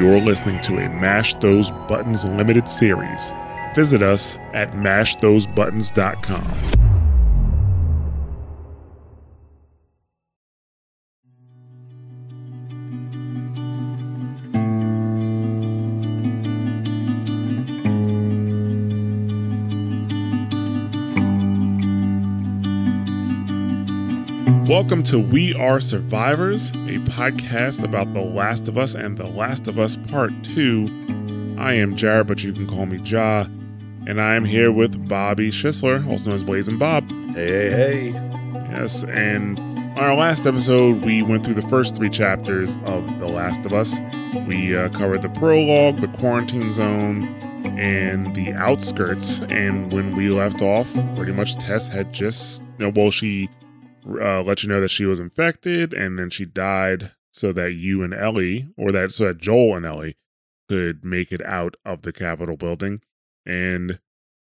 You're listening to a Mash Those Buttons limited series. Visit us at mashthosebuttons.com. Welcome to We Are Survivors, a podcast about The Last of Us and The Last of Us Part 2. I am Jared, but you can call me Ja, and I am here with Bobby Schisler, also known as Blazing Bob. Hey, hey, hey. Yes, and on our last episode, we went through the first three chapters of The Last of Us. We uh, covered the prologue, the quarantine zone, and the outskirts. And when we left off, pretty much Tess had just, you know, well, she uh, let you know that she was infected and then she died so that you and Ellie, or that so that Joel and Ellie could make it out of the Capitol building. And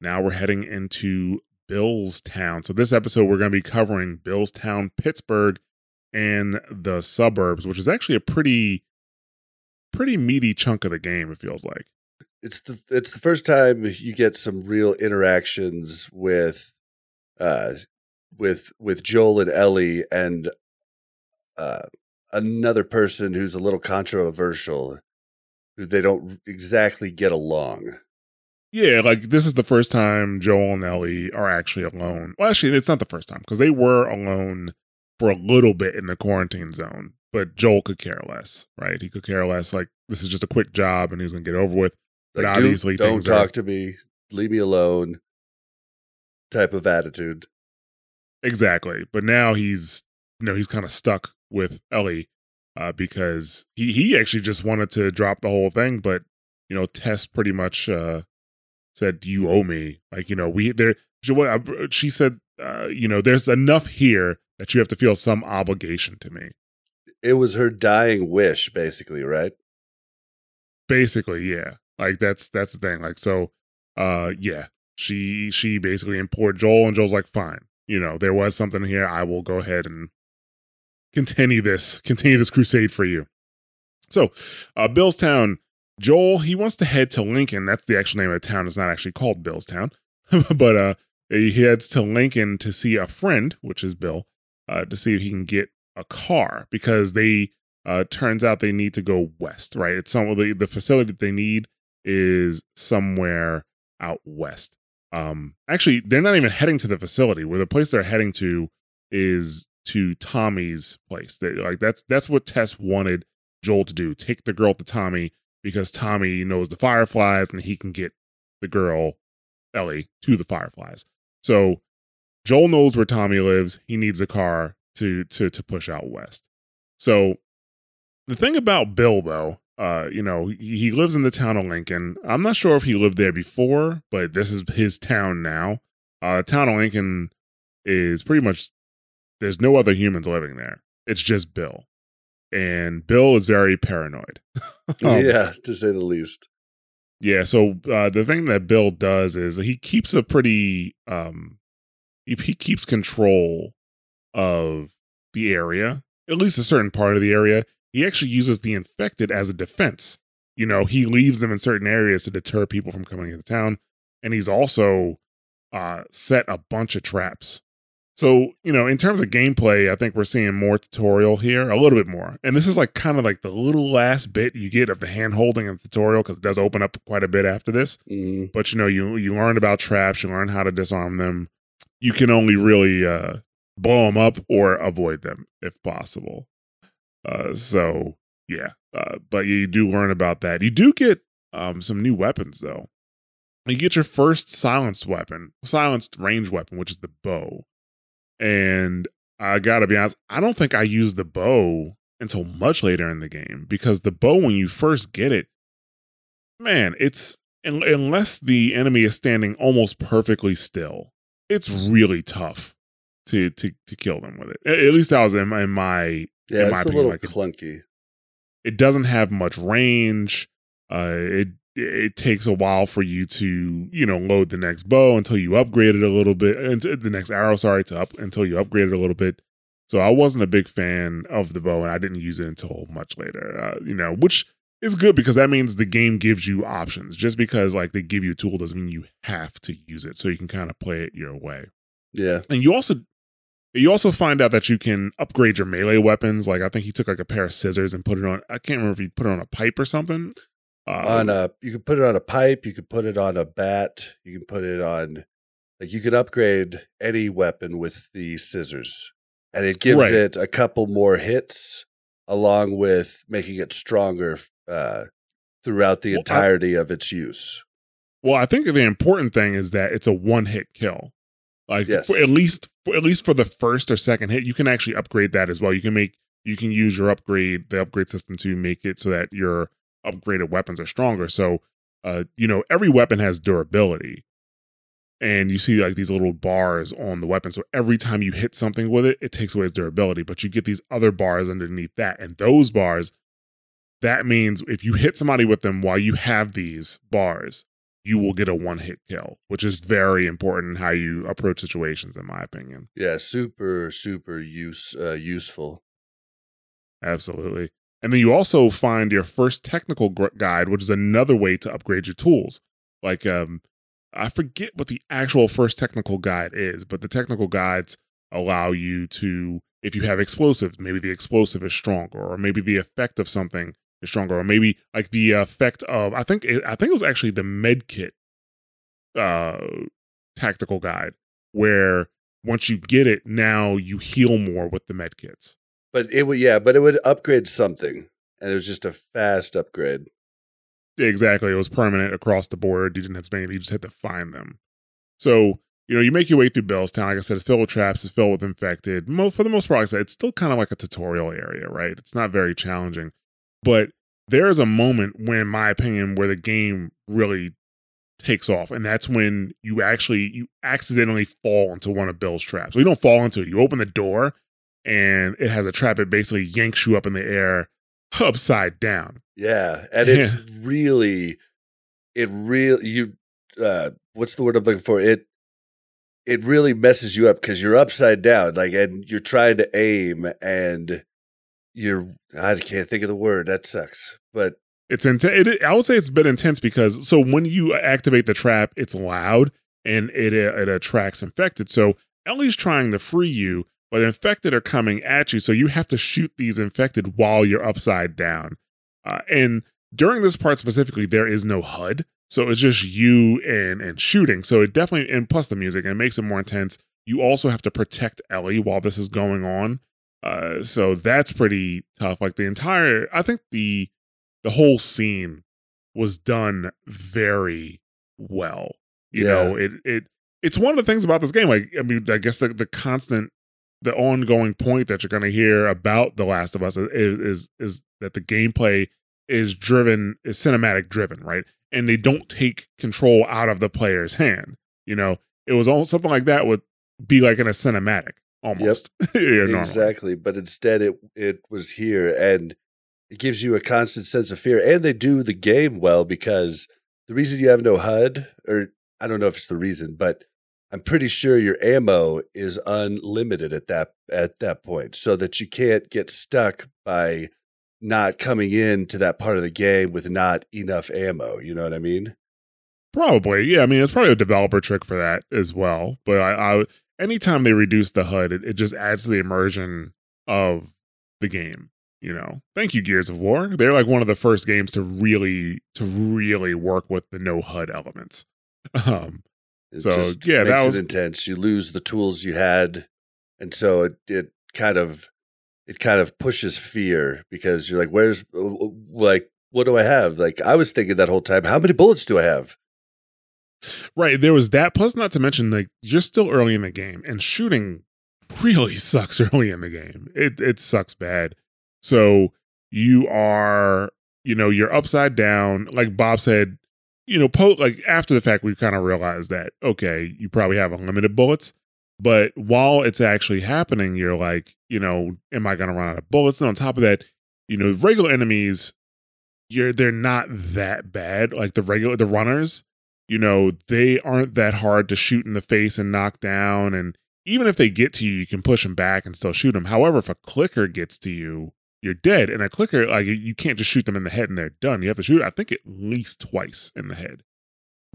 now we're heading into Bill's Town. So this episode we're going to be covering Bill's Town, Pittsburgh, and the suburbs, which is actually a pretty pretty meaty chunk of the game. It feels like it's the it's the first time you get some real interactions with uh with with Joel and Ellie and uh, another person who's a little controversial, who they don't exactly get along. Yeah, like this is the first time Joel and Ellie are actually alone. Well, actually, it's not the first time because they were alone for a little bit in the quarantine zone, but Joel could care less, right? He could care less. Like this is just a quick job and he's gonna get over with. But like, obviously, don't talk are, to me, leave me alone. Type of attitude. Exactly. But now he's you know, he's kind of stuck with Ellie uh, because he he actually just wanted to drop the whole thing, but you know, Tess pretty much uh, said, "You owe me." Like you know, we there. She, what, she said, uh, you know, there's enough here that you have to feel some obligation to me. It was her dying wish, basically, right? Basically, yeah. Like that's that's the thing. Like so, uh, yeah. She she basically implored Joel, and Joel's like, "Fine, you know, there was something here. I will go ahead and continue this, continue this crusade for you. So, uh, Bill's Town, Joel, he wants to head to Lincoln. That's the actual name of the town. It's not actually called Bill's Town, but uh, he heads to Lincoln to see a friend, which is Bill, uh, to see if he can get a car because they uh, turns out they need to go west. Right, it's some the the facility that they need is somewhere out west. Um, actually, they're not even heading to the facility. Where the place they're heading to is to Tommy's place. They, like that's that's what Tess wanted Joel to do: take the girl to Tommy because Tommy knows the Fireflies and he can get the girl Ellie to the Fireflies. So Joel knows where Tommy lives. He needs a car to to to push out west. So the thing about Bill though uh, you know, he, he lives in the town of Lincoln. I'm not sure if he lived there before, but this is his town now. Uh, town of Lincoln is pretty much there's no other humans living there. It's just Bill, and Bill is very paranoid. um, yeah, to say the least. Yeah. So uh, the thing that Bill does is he keeps a pretty um, he, he keeps control of the area, at least a certain part of the area he actually uses the infected as a defense. You know, he leaves them in certain areas to deter people from coming into town. And he's also uh, set a bunch of traps. So, you know, in terms of gameplay, I think we're seeing more tutorial here, a little bit more. And this is like kind of like the little last bit you get of the hand holding the tutorial because it does open up quite a bit after this. Mm. But you know, you you learn about traps, you learn how to disarm them. You can only really uh, blow them up or avoid them if possible. Uh, so yeah, uh, but you do learn about that. You do get um, some new weapons though. You get your first silenced weapon, silenced range weapon, which is the bow. And I gotta be honest, I don't think I used the bow until much later in the game because the bow, when you first get it, man, it's unless the enemy is standing almost perfectly still, it's really tough to to to kill them with it. At least that was in my, in my yeah, it's a little like clunky. It, it, doesn't have much range. Uh, it it takes a while for you to you know load the next bow until you upgrade it a little bit, and the next arrow, sorry, to up until you upgrade it a little bit. So I wasn't a big fan of the bow, and I didn't use it until much later. Uh, you know, which is good because that means the game gives you options. Just because like they give you a tool doesn't mean you have to use it. So you can kind of play it your way. Yeah. And you also you also find out that you can upgrade your melee weapons. Like I think he took like a pair of scissors and put it on. I can't remember if he put it on a pipe or something. Uh, on a, you can put it on a pipe. You can put it on a bat. You can put it on, like you can upgrade any weapon with the scissors, and it gives Right. it a couple more hits, along with making it stronger uh, throughout the Well, I- entirety of its use. Well, I think the important thing is that it's a one hit kill. Like Yes. at least for, at least for the first or second hit, you can actually upgrade that as well. You can make you can use your upgrade the upgrade system to make it so that your upgraded weapons are stronger. So, uh, you know, every weapon has durability, and you see like these little bars on the weapon. So every time you hit something with it, it takes away its durability. But you get these other bars underneath that, and those bars. That means if you hit somebody with them while you have these bars, you will get a one hit kill, which is very important in how you approach situations, in my opinion. Yeah, super super use uh, useful. Absolutely. And then you also find your first technical gr- guide, which is another way to upgrade your tools. Like, um, I forget what the actual first technical guide is, but the technical guides allow you to, if you have explosives, maybe the explosive is stronger, or maybe the effect of something is stronger, or maybe like the effect of, I think, it, I think it was actually the med kit uh, tactical guide, where once you get it, now you heal more with the med kits. But it would yeah, but it would upgrade something, and it was just a fast upgrade. Exactly. It was permanent across the board. You didn't have to spend anything. You just had to find them. So, you know, you make your way through Bill's Town. Like I said, it's filled with traps. It's filled with infected. Mo- For the most part, like I said, it's still kind of like a tutorial area, right? It's not very challenging. But there is a moment when, in my opinion, where the game really takes off. And that's when you actually, you accidentally fall into one of Bill's traps. Well, you don't fall into it. You open the door and it has a trap. It basically yanks you up in the air upside down. Yeah, and it's really, it really you. Uh, what's the word I'm looking for? It it really messes you up because you're upside down, like, and you're trying to aim, and you're I can't think of the word. That sucks, but It's intense. It, I would say it's been intense because so when you activate the trap, it's loud and it uh, it attracts infected. So Ellie's trying to free you, but infected are coming at you. So you have to shoot these infected while you're upside down. Uh, and during this part specifically, there is no HUD, so it's just you and and shooting. So it definitely and plus the music it makes it more intense. You also have to protect Ellie while this is going on. Uh, so that's pretty tough. Like the entire, I think the the whole scene was done very well. You Yeah. know, it it it's one of the things about this game. Like, I mean, I guess the, the constant, the ongoing point that you're going to hear about The Last of Us is, is is that the gameplay is driven, is cinematic driven, right? And they don't take control out of the player's hand. You know, it was almost something like that would be like in a cinematic almost. Yeah, exactly. But instead, it it was here, and it gives you a constant sense of fear. And they do the game well because the reason you have no HUD, or I don't know if it's the reason, but I'm pretty sure your ammo is unlimited at that at that point, so that you can't get stuck by not coming in to that part of the game with not enough ammo. You know what I mean? Probably, yeah. I mean, it's probably a developer trick for that as well. But I, I anytime they reduce the HUD, it, it just adds to the immersion of the game. You know, thank you, Gears of War. They're like one of the first games to really to really work with the no HUD elements. Um, It So, just yeah, that was- intense. You lose the tools you had, and so it it kind of it kind of pushes fear because you're like, where's like what do I have? Like I was thinking that whole time, how many bullets do I have? Right, there was that. Plus, not to mention, like you're still early in the game, and shooting really sucks early in the game. It it sucks bad. So you are, you know, you're upside down. Like Bob said, you know, po- like after the fact, we kind of realized that okay, you probably have unlimited bullets. But while it's actually happening, you're like, you know, am I going to run out of bullets? And on top of that, you know, regular enemies, you're they're not that bad. Like the regular the runners, you know, they aren't that hard to shoot in the face and knock down. And even if they get to you, you can push them back and still shoot them. However, if a clicker gets to you, you're dead. And a clicker, like you can't just shoot them in the head and they're done. You have to shoot, I think, at least twice in the head.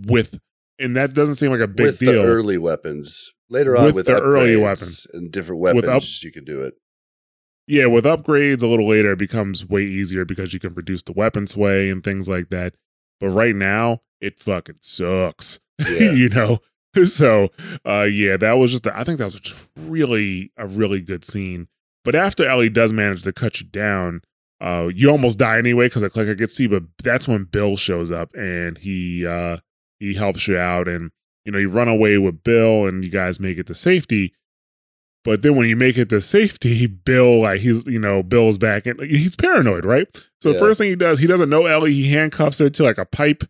With and that doesn't seem like a big thing. with deal. the early weapons. Later on, With with, the early weapons. and different weapons, With up- you can do it. Yeah, with upgrades a little later, it becomes way easier because you can reduce the weapon sway and things like that. But right now, it fucking sucks. Yeah. you know? So, uh, yeah, that was just, a, I think that was just really a really good scene. But after Ellie does manage to cut you down, uh, you almost die anyway because a clicker gets you. But that's when Bill shows up and he uh, he helps you out, and you know you run away with Bill, and you guys make it to safety. But then when you make it to safety, Bill, like he's, you know, Bill's back and he's paranoid, right? So the first thing he does, he doesn't know Ellie. He handcuffs her to like a pipe,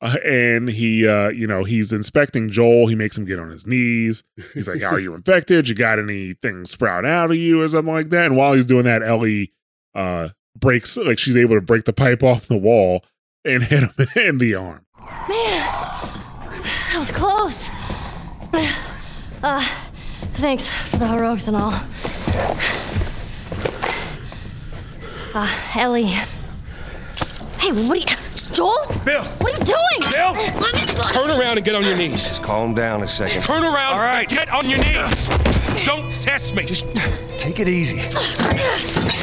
uh, and he, uh, you know, he's inspecting Joel. He makes him get on his knees. He's like, "Are you infected? You got anything sprout out of you or something like that?" And while he's doing that, Ellie uh, breaks, like she's able to break the pipe off the wall and hit him in the arm. Man, that was close. Uh, thanks for the heroics and all. Uh, Ellie. Hey, what are you. Joel? Bill! What are you doing? Bill! Let me go. Turn around and get on your knees. Just calm down a second. Turn around. All right. Get on your knees. Don't test me. Just Take it easy.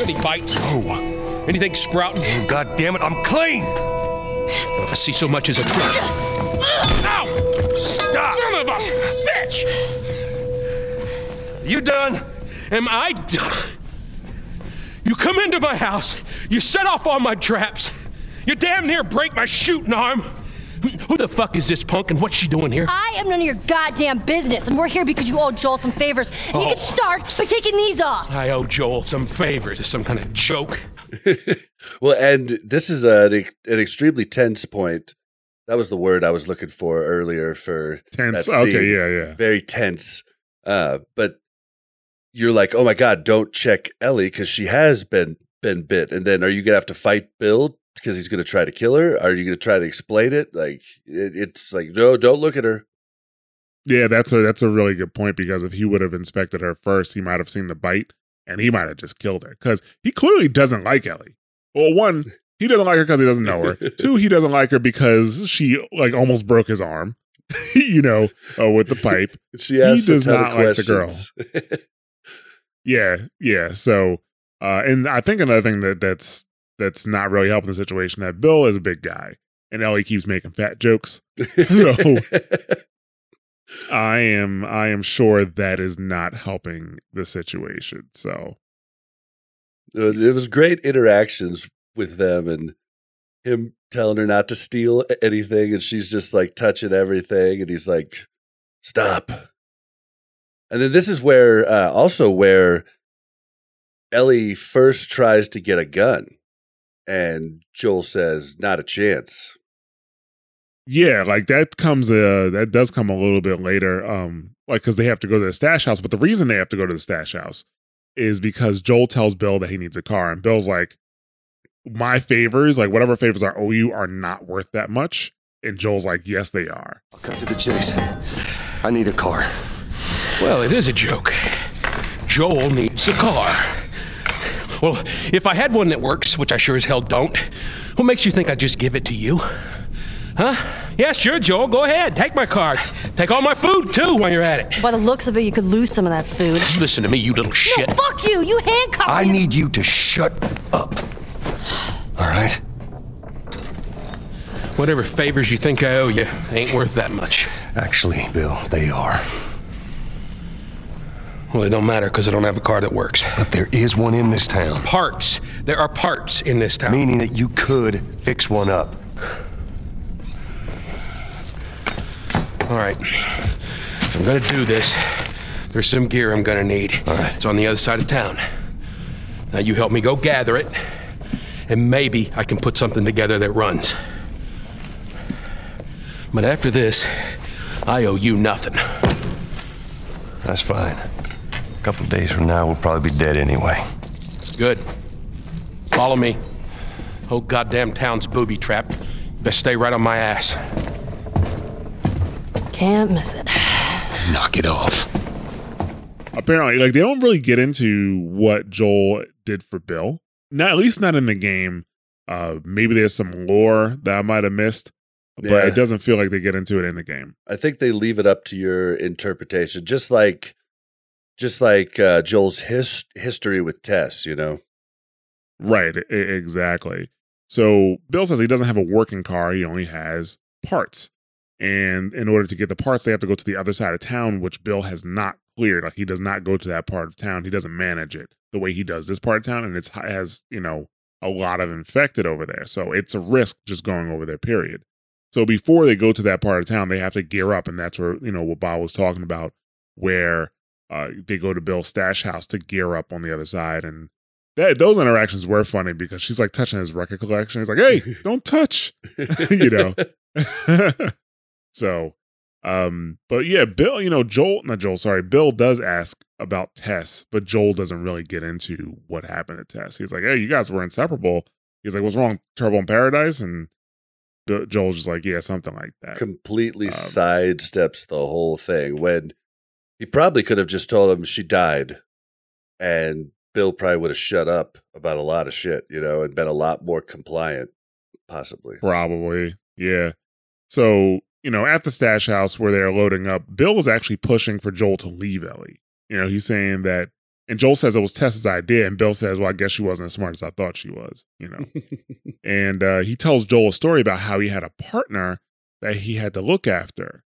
any bites. Oh. Anything sprouting? God damn it, I'm clean! I see so much as a twig. Ow! Stop! Son of a bitch! You done? Am I done? You come into my house, you set off all my traps, you damn near break my shooting arm. Who the fuck is this punk and what's she doing here? I am none of your goddamn business, and we're here because you owe Joel some favors. And you Oh. can start by taking these off. I owe Joel some favors. Is some kind of joke? Well, and this is an, an extremely tense point. That was the word I was looking for earlier for Tense. that Okay, yeah, yeah. Very tense. Uh, but you're like, oh my god, don't check Ellie because she has been been bit. And then, are you gonna have to fight Bill because he's gonna try to kill her? Are you gonna try to explain it? Like, it, it's like, no, don't look at her. Yeah, that's a that's a really good point because if he would have inspected her first, he might have seen the bite and he might have just killed her because he clearly doesn't like Ellie. Well, one, he doesn't like her because he doesn't know her. Two, he doesn't like her because she like almost broke his arm, you know, uh, with the pipe. She asks does not like the girl. Yeah, yeah. So, uh, and I think another thing that that's that's not really helping the situation that Bill is a big guy and Ellie keeps making fat jokes. So- I am I am sure that is not helping the situation. So it was great interactions with them and him telling her not to steal anything and she's just like touching everything and he's like stop and then this is where uh, also where ellie first tries to get a gun and joel says not a chance yeah, like that comes uh that does come a little bit later. Um, like because they have to go to the stash house, but the reason they have to go to the stash house is because Joel tells Bill that he needs a car, and Bill's like, "My favors, like whatever favors I owe you, are not worth that much." And Joel's like, "Yes, they are." I'll cut to the chase. I need a car. Well, it is a joke. Joel needs a car. Well, if I had one that works, which I sure as hell don't, what makes you think I'd just give it to you? Huh? Yeah, sure, Joel. Go ahead. Take my car. Take all my food, too, while you're at it. By the looks of it, you could lose some of that food. Listen to me, you little shit. No, fuck you! You handcuffed I me. need you to shut up. All right? Whatever favors you think I owe you ain't worth that much. Actually, Bill, they are. Well, it don't matter because I don't have a car that works. But there is one in this town, Parts. There are parts in this town. meaning that you could fix one up. All right. If I'm gonna do this, there's some gear I'm gonna need. All right. It's on the other side of town. Now you help me go gather it, and maybe I can put something together that runs. But after this, I owe you nothing. That's fine. A couple of days from now, we'll probably be dead anyway. Good. Follow me. Whole goddamn town's booby trapped. Best stay right on my ass. Can't miss it. Knock it off. apparently like they don't really get into what Joel did for Bill not at least not in the game. Uh, maybe there's some lore that I might have missed, but Yeah. it doesn't feel like they get into it in the game. I think they leave it up to your interpretation, just like just like uh, Joel's his, history with Tess. You know, Right, e- exactly. So Bill says he doesn't have a working car, he only has parts. And in order to get the parts, they have to go to the other side of town, which Bill has not cleared. Like he does not go to that part of town. He doesn't manage it the way he does this part of town, and it has you know a lot of infected over there. So it's a risk just going over there. Period. So before they go to that part of town, they have to gear up, and that's where you know what Bob was talking about, where uh, they go to Bill's stash house to gear up on the other side, and that those interactions were funny because she's like touching his record collection. He's like, "Hey, don't touch," you know. so, um, but yeah, Bill, you know, Joel, not Joel, sorry, Bill does ask about Tess, but Joel doesn't really get into what happened to Tess. He's like, "Hey, you guys were inseparable." He's like, "What's wrong, Trouble in Paradise?" And Joel's just like, "Yeah, something like that." completely Um, sidesteps the whole thing when he probably could have just told him she died, and Bill probably would have shut up about a lot of shit, you know, and been a lot more compliant, possibly. Probably. Yeah. So, you know, at the stash house where they're loading up, Bill was actually pushing for Joel to leave Ellie. You know, he's saying that, and Joel says it was Tess's idea, and Bill says, well, I guess she wasn't as smart as I thought she was, you know. and uh, he tells Joel a story about how he had a partner that he had to look after.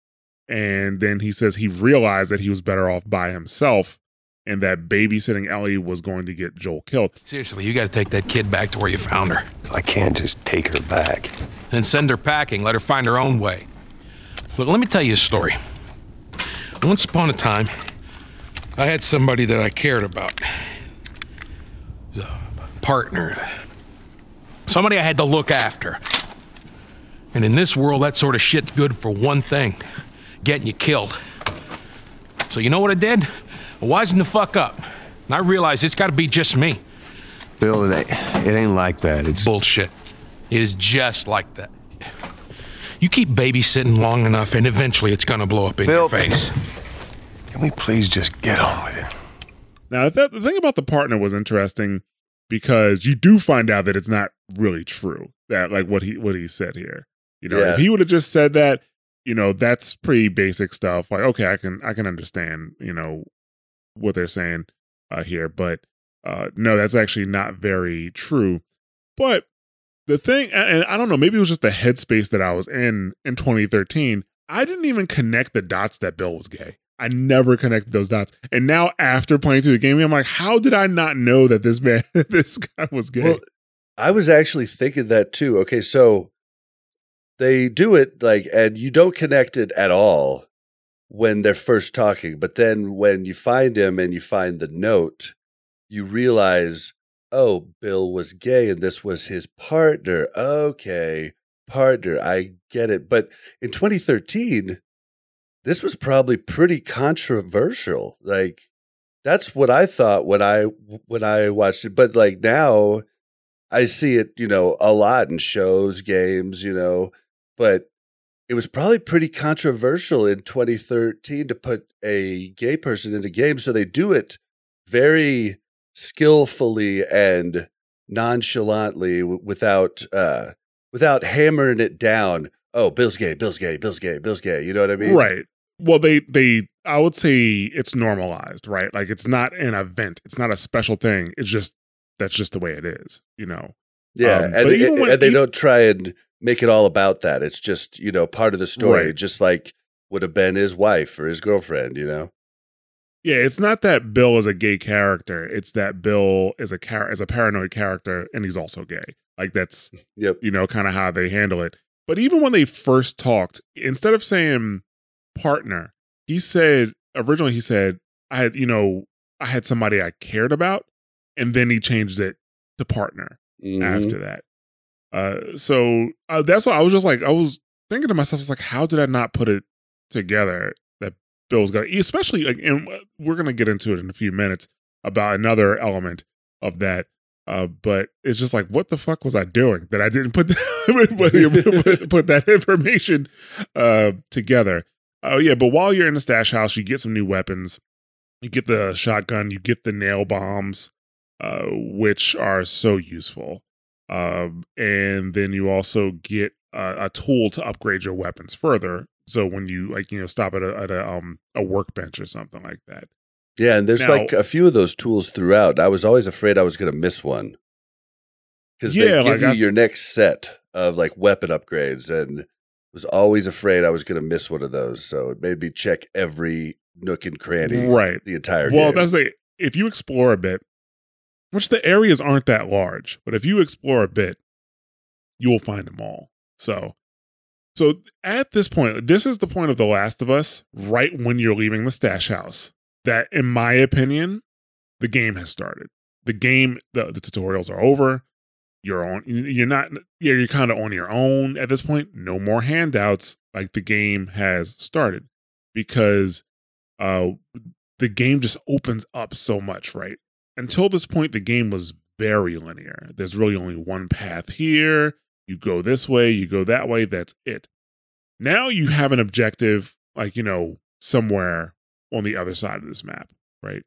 And then he says he realized that he was better off by himself and that babysitting Ellie was going to get Joel killed. Seriously, you got to take that kid back to where you found her. I can't just take her back. Then send her packing, let her find her own way. Look, let me tell you a story. Once upon a time, I had somebody that I cared about. A partner. Somebody I had to look after. And in this world, that sort of shit's good for one thing getting you killed. So, you know what I did? I wisened the fuck up. And I realized it's got to be just me. Bill, it ain't, it ain't like that. It's Bullshit. It is just like that. You keep babysitting long enough, and eventually it's gonna blow up in Bill. your face. Can we please just get on with it? Now, that, the thing about the partner was interesting because you do find out that it's not really true. That like what he what he said here. You know, Yeah. if he would have just said that, you know, that's pretty basic stuff. Like, okay, I can I can understand, you know, what they're saying uh, here, but uh, no, that's actually not very true. But the thing, and I don't know, maybe it was just the headspace that I was in in 2013. I didn't even connect the dots that Bill was gay. I never connected those dots. And now after playing through the game, I'm like, how did I not know that this man, this guy was gay? Well, I was actually thinking that too. Okay, so they do it like, and you don't connect it at all when they're first talking. But then when you find him and you find the note, you realize, oh, Bill was gay and this was his partner. Okay, partner. I get it. But in 2013, this was probably pretty controversial. Like, that's what I thought when I when I watched it. But like now, I see it, you know, a lot in shows, games, you know, but it was probably pretty controversial in 2013 to put a gay person in a game. So they do it very skillfully and nonchalantly w- without uh without hammering it down. Oh, Bill's gay, Bill's gay, Bill's gay, Bill's gay. You know what I mean? right. Well, they they I would say it's normalized, right? Like it's not an event. It's not a special thing. It's just that's just the way it is, you know. Yeah, Um, and, even when- and they e- don't try and make it all about that. It's just you know part of the story, Right. just like would have been his wife or his girlfriend. You know, Yeah, it's not that Bill is a gay character. It's that Bill is a char- is a paranoid character and he's also gay. Like that's yep, you know, kind of how they handle it. But even when they first talked, instead of saying partner, he said originally he said I had, you know, I had somebody I cared about, and then he changed it to partner Mhm. after that. Uh, so uh, that's why I was just like, I was thinking to myself, it's like, how did I not put it together that Bill's got, especially like, and we're gonna get into it in a few minutes about another element of that. Uh, but it's just like, what the fuck was I doing that I didn't put put, put, put that information uh, together? Oh yeah, but while you're in the stash house, you get some new weapons. You get the shotgun, you get the nail bombs. uh, which are so useful. Um, and then you also get a, a tool to upgrade your weapons further. So when you like you know stop at a at a um a workbench or something like that. Yeah, and there's Now- like a few of those tools throughout. I was always afraid I was going to miss one because Yeah, they give like you I- your next set of like weapon upgrades, and was always afraid I was going to miss one of those. So it made me check every nook and cranny, Right. the entire Well, game. that's the if you explore a bit, which the areas aren't that large, but if you explore a bit, you will find them all. So, so at this point, this is the point of The Last of Us, right when you're leaving the stash house. That, in my opinion, the game has started. The game, the, the tutorials are over. You're on. You're not. Yeah, you're kind of on your own at this point. No more handouts. Like the game has started because uh the game just opens up so much, right? Until this point, the game was very linear. There's really only one path here. You go this way, you go that way, that's it. Now you have an objective, like, you know, somewhere on the other side of this map, right?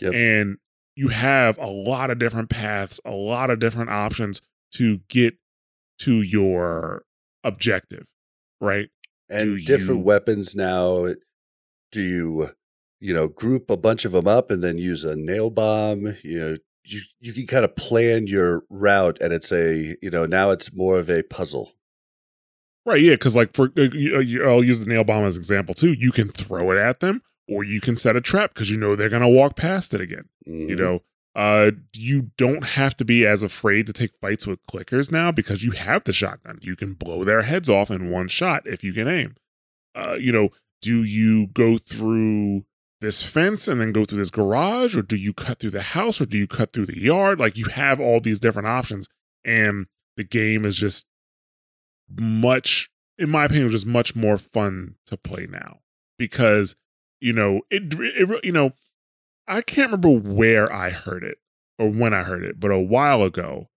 Yep. And you have a lot of different paths, a lot of different options to get to your objective, right? and do different you- weapons now. Do you, you know, group a bunch of them up and then use a nail bomb? You know, you you can kind of plan your route, and it's a, you know, now it's more of a puzzle. Right, yeah, because like for uh, you- uh, I'll use the nail bomb as example too. You can throw it at them, or you can set a trap because you know they're gonna walk past it again. You Mhm. know, uh, you don't have to be as afraid to take fights with clickers now because you have the shotgun. You can blow their heads off in one shot if you can aim. Uh, you know, do you go through this fence and then go through this garage, or do you cut through the house, or do you cut through the yard? Like you have all these different options, and the game is just much, in my opinion, just much more fun to play now because you know it, it you know I can't remember where I heard it or when I heard it, but a while ago,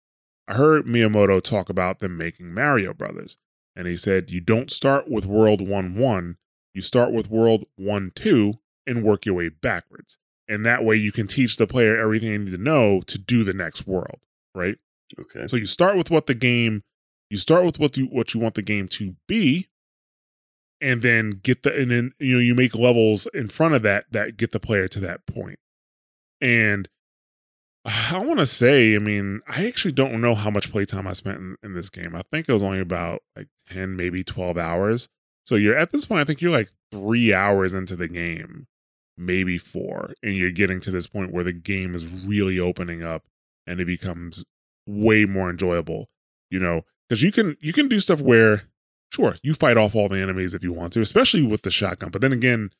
I heard Miyamoto talk about them making Mario Brothers. And he said, you don't start with World 1 1, you start with World 1 2 and work your way backwards. And that way you can teach the player everything they need to know to do the next world, right? Okay. So you start with what the game, you start with what you what you want the game to be, and then get the and then you know you make levels in front of that that get the player to that point. And I want to say, I mean, I actually don't know how much playtime I spent in, in this game. I think it was only about like ten, maybe twelve hours. So you're at this point, I think you're like three hours into the game, maybe four, and you're getting to this point where the game is really opening up and it becomes way more enjoyable you know? Because you can you can do stuff where sure you fight off all the enemies if you want to especially with the shotgun but then again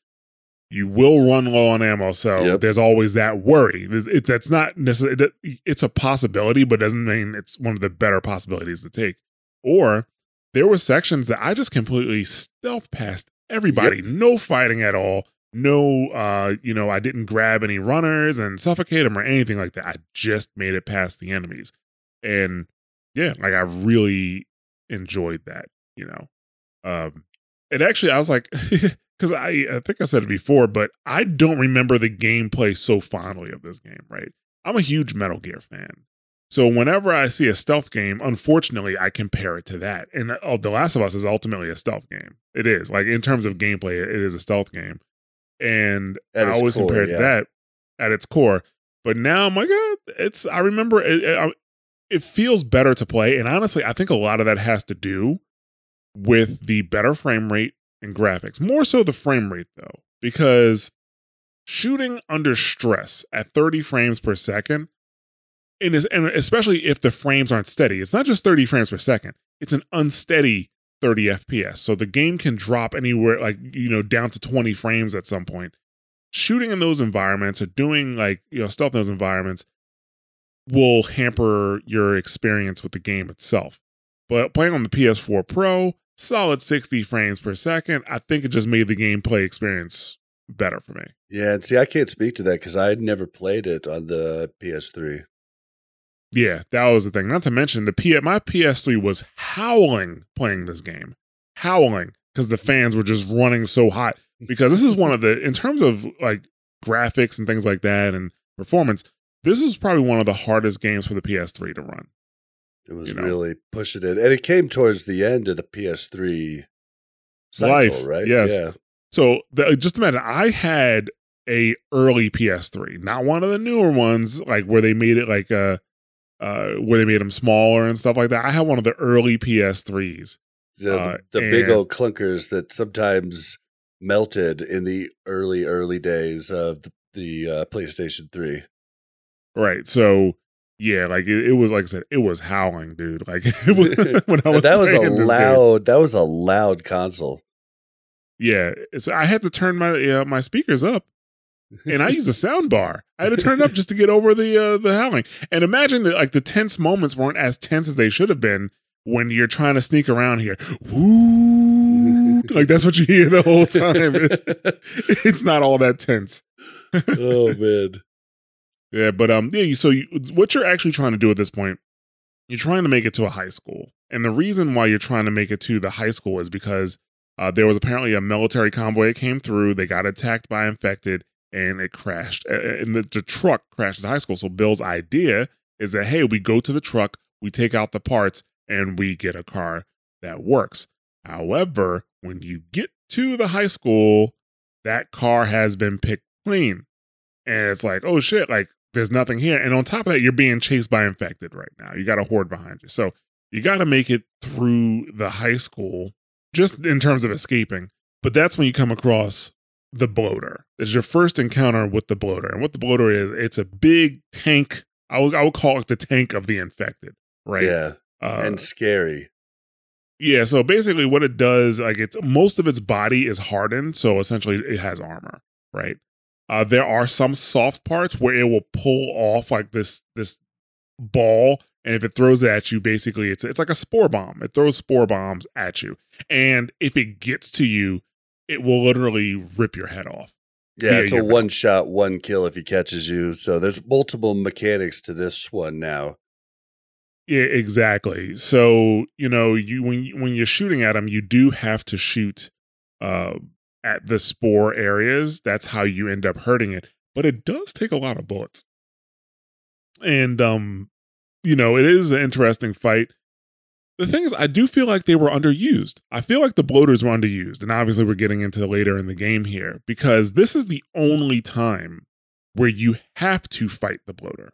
you will run low on ammo so Yep. there's always that worry. It's, it, that's not necessarily it's a possibility but doesn't mean it's one of the better possibilities to take. Or there were sections that i just completely stealth past everybody no fighting at all no uh you know i didn't grab any runners and suffocate them or anything like that. I just made it past the enemies. And yeah like i really enjoyed that you know? Um it actually i was like because i i think i said it before but i don't remember the gameplay so fondly of this game right? I'm a huge metal gear fan. So whenever i see a stealth game unfortunately i compare it to that. And oh, the last of us is ultimately a stealth game. It is. Like in terms of gameplay it is a stealth game and At i always core, compare yeah. that at its core but now i'm like eh, it's i remember it, it, it feels better to play and honestly i think a lot of that has to do with the better frame rate and graphics more so the frame rate though because shooting under stress at 30 frames per second and, is, and especially if the frames aren't steady it's not just 30 frames per second it's an unsteady 30 fps so the game can drop anywhere like you know down to 20 frames at some point shooting in those environments or doing like you know stealth in those environments will hamper your experience with the game itself. But playing on the PS4 Pro, solid 60 frames per second, I think it just made the gameplay experience better for me. Yeah, and see, I can't speak to that because I had never played it on the PS3. Yeah, that was the thing. Not to mention the P my PS3 was howling playing this game. Howling because the fans were just running so hot. Because this is one of the in terms of like graphics and things like that and performance, this is probably one of the hardest games for the PS3 to run. It was You know. really pushing it, and it came towards the end of the PS3 cycle, Life, right? yes. Yeah. So the, uh, just imagine, I had a early PS3, not one of the newer ones, like where they made it like a, uh, where they made them smaller and stuff like that. I had one of the early PS3s. The, Uh, the big old clunkers that sometimes melted in the early, early days of the, the uh, PlayStation 3. Right. So yeah, like it, it was like I said, it was howling, dude. Like it was, when I was that was a loud. That was a loud console. Yeah, so I had to turn my uh, my speakers up, and I use a sound bar. I had to turn it up just to get over the uh, the howling. And imagine that like the tense moments weren't as tense as they should have been when you're trying to sneak around here. Woo! like that's what you hear the whole time. It's, it's not all that tense. oh man. Yeah, but um, yeah. You, so you, what you're actually trying to do at this point, you're trying to make it to a high school, and the reason why you're trying to make it to the high school is because uh, there was apparently a military convoy that came through. They got attacked by infected, and it crashed. And the, the truck crashed the high school. So Bill's idea is that hey, we go to the truck, we take out the parts, and we get a car that works. However, when you get to the high school, that car has been picked clean. And it's like, oh shit, like there's nothing here. And on top of that, you're being chased by infected right now. You got a horde behind you. So you got to make it through the high school just in terms of escaping. But that's when you come across the bloater. It's your first encounter with the bloater. And what the bloater is, it's a big tank. I would, I would call it the tank of the infected, right? Yeah. Uh, and scary. yeah, so basically what it does, like it's most of its body is hardened, so essentially it has armor, right? Uh there are some soft parts where it will pull off like this this ball and if it throws it at you, basically it's it's like a spore bomb. It throws spore bombs at you. And if it gets to you, it will literally rip your head off. Yeah, it's a one shot, one kill if he catches you. So there's multiple mechanics to this one now. Yeah, exactly. So you know, you when you- when you're shooting at them, you do have to shoot uh, at the spore areas. That's how you end up hurting it. But it does take a lot of bullets, and um, you know, it is an interesting fight. The thing is, I do feel like they were underused. I feel like the bloaters were underused, and obviously, we're getting into later in the game here because this is the only time where you have to fight the bloater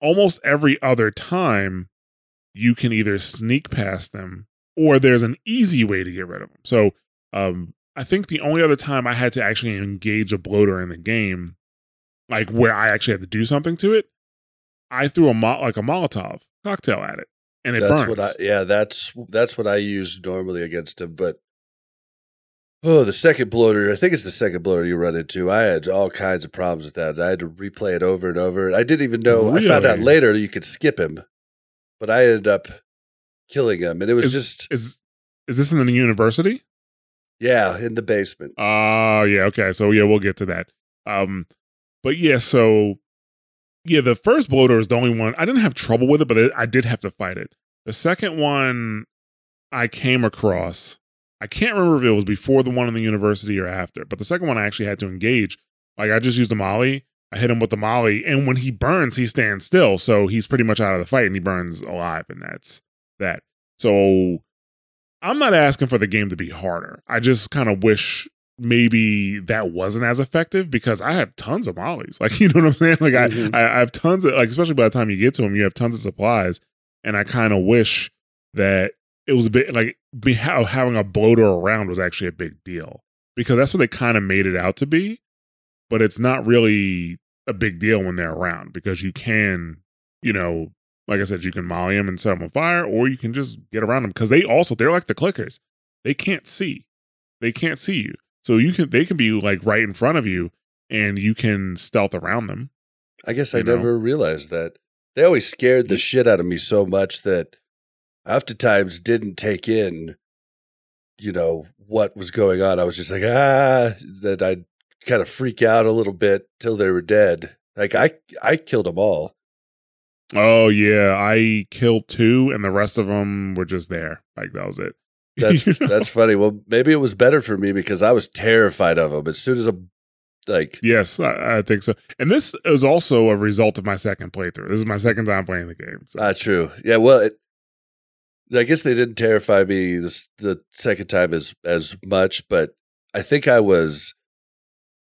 almost every other time you can either sneak past them or there's an easy way to get rid of them. So um I think the only other time I had to actually engage a bloater in the game, like where I actually had to do something to it, I threw a mo- like a Molotov cocktail at it, and it that's burns. what I yeah, that's that's what I use normally against him. But oh, the second bloater, I think it's the second bloater you run into. I had all kinds of problems with that. I had to replay it over and over. I didn't even know. I found out later you could skip him, but I ended up killing him, and it was Is- just is is this in the university? yeah in the basement. Oh, yeah. Okay. So yeah, we'll get to that. Um, but yeah, so yeah, the first bloater is the only one I didn't have trouble with it, but I did have to fight it. The second one I came across, I can't remember if it was before the one in the university or after, but the second one I actually had to engage. Like I just used the molly. I hit him with the molly, and when he burns, he stands still. So he's pretty much out of the fight, and he burns alive, and that's that. So I'm not asking for the game to be harder. I just kind of wish maybe that wasn't as effective because I have tons of mollies. Like you know what I'm saying? Like. I, mm-hmm. I I have tons of like especially by the time you get to them, you have tons of supplies, and I kind of wish that it was a bit like be, how, having a bloater around was actually a big deal because that's what they kind of made it out to be, but it's not really a big deal when they're around because you can, you know, like I said, you can molly them and set them on fire, or you can just get around them because they also they're like the clickers. They can't see. They can't see you. So you can they can be like right in front of you and you can stealth around them. I guess I know? never realized that. They always scared the shit out of me so much that I oftentimes didn't take in, you know, what was going on. I was just like, ah, that I'd kind of freak out a little bit till they were dead. Like I, I killed them all. Oh yeah, I killed two and the rest of them were just there. Like that was it. That's that's funny. Well, maybe it was better for me because I was terrified of them. As soon as a Like, Yes, I, I think so. And this is also a result of my second playthrough. This is my second time playing the game. So. not true. Yeah, well, it, I guess they didn't terrify me this the second time as as much, but I think I was,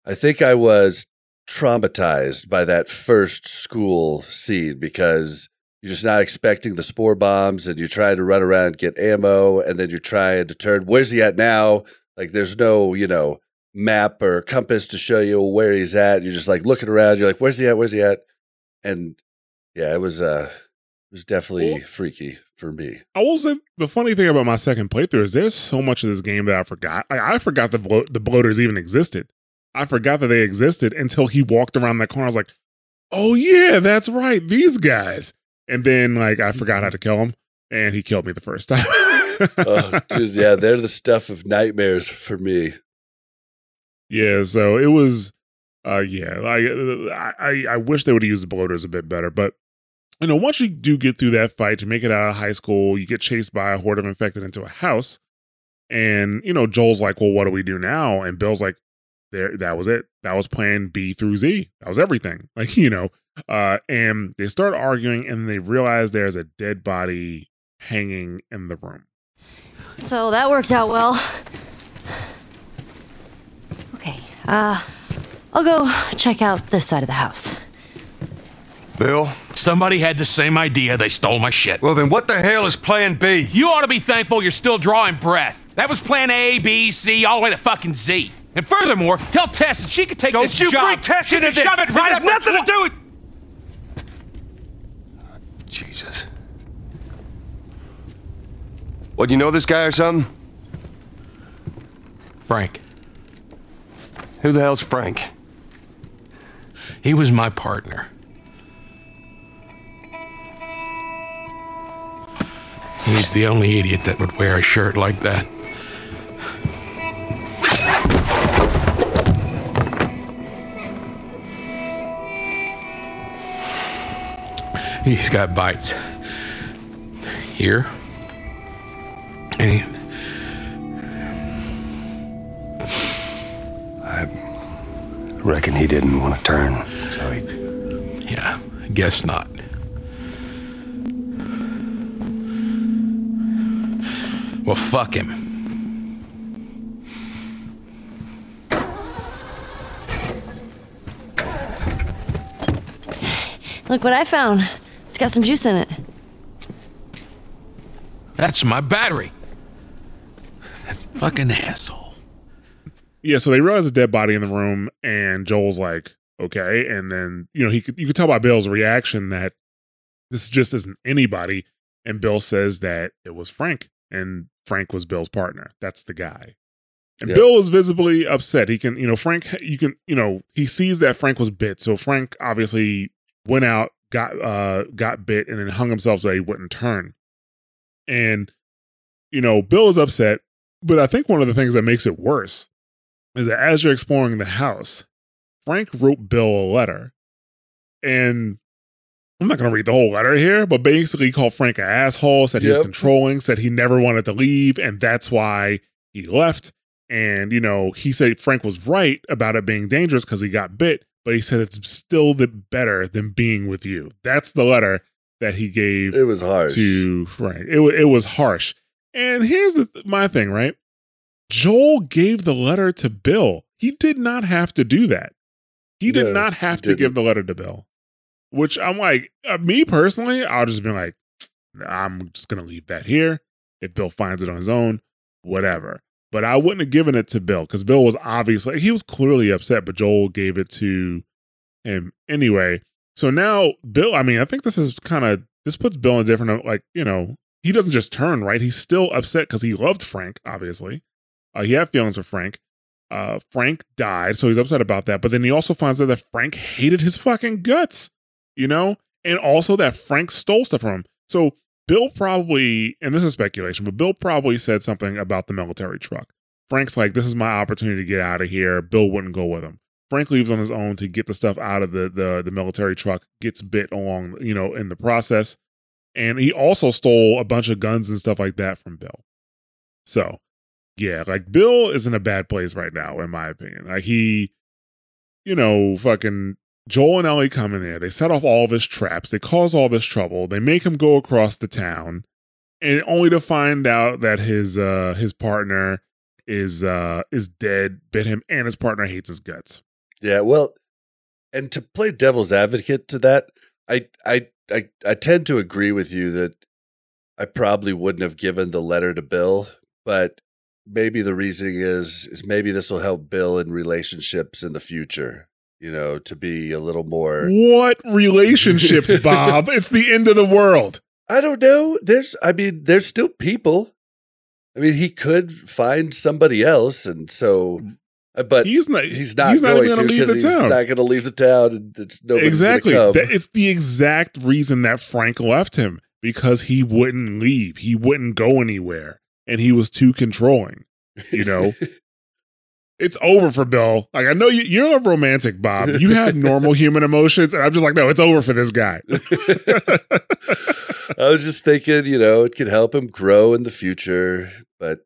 I think I was traumatized by that first school scene because you're just not expecting the spore bombs, and you're trying to run around and get ammo, and then you're trying to turn. Where's he at now? Like, there's no, you know, map or compass to show you where he's at. You're just like looking around. You're like, where's he at? Where's he at? And yeah, it was uh, it was definitely Well- freaky for me. I will say the funny thing about my second playthrough is there's so much of this game that I forgot. Like, I forgot the blo- the bloaters even existed. I forgot that they existed until he walked around that corner. I was like, oh yeah, that's right, these guys. And then like I forgot how to kill him, and he killed me the first time. oh, dude, yeah, they're the stuff of nightmares for me. Yeah, so it was, uh, yeah, like uh, I, I, I wish they would have used the bloaters a bit better, but you know, once you do get through that fight, you make it out of high school, you get chased by a horde of infected into a house, and you know, Joel's like, "Well, what do we do now?" And Bill's like, "There, that was it. That was Plan B through Z. That was everything." Like you know, uh, and they start arguing, and they realize there's a dead body hanging in the room. So that worked out well. Okay, uh, I'll go check out this side of the house. Bill? Somebody had the same idea. They stole my shit. Well, then what the hell is plan B? You ought to be thankful you're still drawing breath. That was plan A, B, C, all the way to fucking Z. And furthermore, tell Tess that she could take Don't this you job. bring Tess she into can this. shove it right has up her nothing to do with. Jesus. What, you know this guy or something? Frank, Who the hell's Frank? he was my partner. He's the only idiot that would wear a shirt like that. He's got bites here, and he, Reckon he didn't want to turn, so he. yeah, guess not. Well, fuck him. Look what I found. It's got some juice in it. That's my battery. That fucking asshole. Yeah, so they realize a dead body in the room, and Joel's like, okay. And then, you know, he could you could tell by Bill's reaction that this just isn't anybody. And Bill says that it was Frank, and Frank was Bill's partner. That's the guy. And Yeah. Bill is visibly upset. He can, you know, Frank, you can, you know, he sees that Frank was bit. So Frank obviously went out, got uh got bit, and then hung himself so he wouldn't turn. And, you know, Bill is upset, but I think one of the things that makes it worse is that as you're exploring the house, Frank wrote Bill a letter. And I'm not going to read the whole letter here, but basically he called Frank an asshole, said he was controlling, said he never wanted to leave, and that's why he left. And, you know, he said Frank was right about it being dangerous because he got bit, but he said it's still the better than being with you. That's the letter that he gave It was harsh. to Frank. It, it was harsh. And here's the, my thing, right? Joel gave the letter to Bill. He did not have to do that. He did No, not have to give the letter to Bill. Which I'm like, uh, me personally, I'll just be like, I'm just gonna leave that here. If Bill finds it on his own, whatever. But I wouldn't have given it to Bill because Bill was obviously he was clearly upset, but Joel gave it to him anyway. So now Bill, I mean, I think this is kind of this puts Bill in a different like, you know, he doesn't just turn, right? He's still upset because he loved Frank, obviously. Uh, he had feelings for Frank. Uh, Frank died, so he's upset about that. But then he also finds out that Frank hated his fucking guts, you know, and also that Frank stole stuff from him. So Bill probably, and this is speculation, but Bill probably said something about the military truck. Frank's like, "This is my opportunity to get out of here." Bill wouldn't go with him. Frank leaves on his own to get the stuff out of the the the military truck. Gets bit along, you know, in the process, and he also stole a bunch of guns and stuff like that from Bill. So, yeah, like Bill is in a bad place right now, in my opinion. Like he you know, fucking Joel and Ellie come in there. They set off all of his traps. They cause all this trouble. They make him go across the town, and only to find out that his uh his partner is uh is dead, bit him, and his partner hates his guts. Yeah, well, and to play devil's advocate to that, I I I, I tend to agree with you that I probably wouldn't have given the letter to Bill, but maybe the reasoning is is maybe this will help Bill in relationships in the future. You know, to be a little more. What relationships, Bob? it's the end of the world. I don't know. There's, I mean, there's still people. I mean, he could find somebody else, and so, uh, but He's not. he's not he's not going even to gonna leave the he's town. not going to leave the town, and it's exactly. It's the exact reason that Frank left him because he wouldn't leave. He wouldn't go anywhere, and he was too controlling. You know, it's over for Bill. Like I know you, you're a romantic, Bob. You have normal human emotions, and I'm just like, no, it's over for this guy. I was just thinking, you know, it could help him grow in the future, but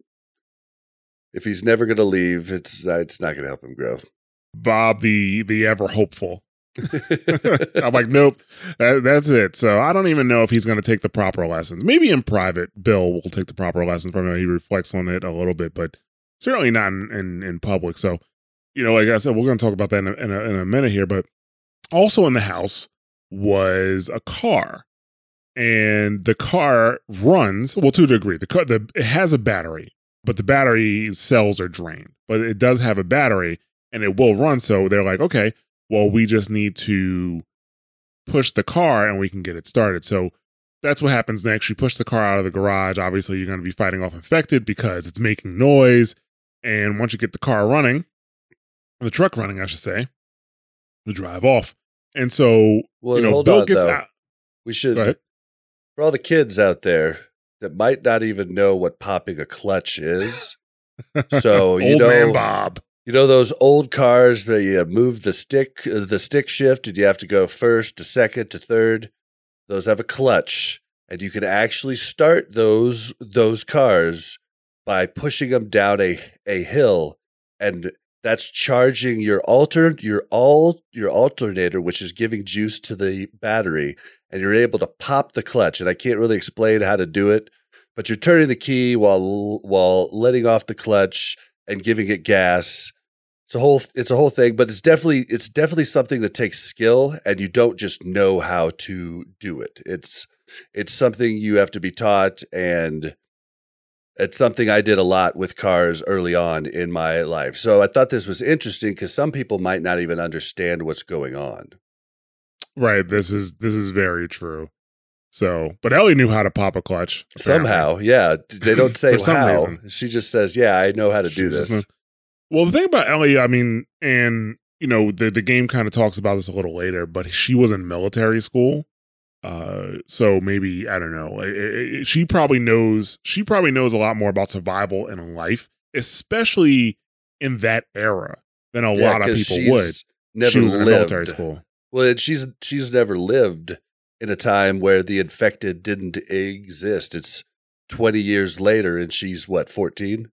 if he's never going to leave, it's uh, it's not going to help him grow. Bob, the the ever hopeful. I'm like, nope, that, that's it. So I don't even know if he's going to take the proper lessons. Maybe in private, Bill will take the proper lessons from him. He reflects on it a little bit, but certainly not in, in, in public. So, you know, like I said, we're going to talk about that in a, in, a, in a minute here. But also in the house was a car, and the car runs well to a degree. The car, the it has a battery, but the battery cells are drained. But it does have a battery, and it will run. So they're like, okay, well, we just need to push the car and we can get it started. So that's what happens next. You push the car out of the garage. Obviously, you're going to be fighting off infected because it's making noise. And once you get the car running, the truck running, I should say, you drive off. And so, Well, you know, hold Bill on, gets though. out. We should, for all the kids out there that might not even know what popping a clutch is. So you know, man Bob. you know those old cars where you move the stick, uh, the stick shift, and you have to go first to second to third. Those have a clutch, and you can actually start those those cars by pushing them down a a hill, and that's charging your alter your all your alternator, which is giving juice to the battery, and you're able to pop the clutch. And I can't really explain how to do it, but you're turning the key while while letting off the clutch and giving it gas. It's a whole it's a whole thing, but it's definitely it's definitely something that takes skill and you don't just know how to do it. It's it's something you have to be taught and it's something I did a lot with cars early on in my life. So I thought this was interesting because some people might not even understand what's going on. Right. This is this is very true. So, but Ellie knew how to pop a clutch apparently. Somehow, yeah. They don't say how. reason. She just says, "Yeah, I know how to She do this." Well, the thing about Ellie, I mean, and you know, the the game kind of talks about this a little later, but she was in military school, uh, so maybe I don't know. It- it- she probably knows. She probably knows a lot more about survival and life, especially in that era, than a Yeah, lot of people she's would. Never she was in a military school. Well, she's she's never lived in a time where the infected didn't exist. It's twenty years later, and she's what fourteen.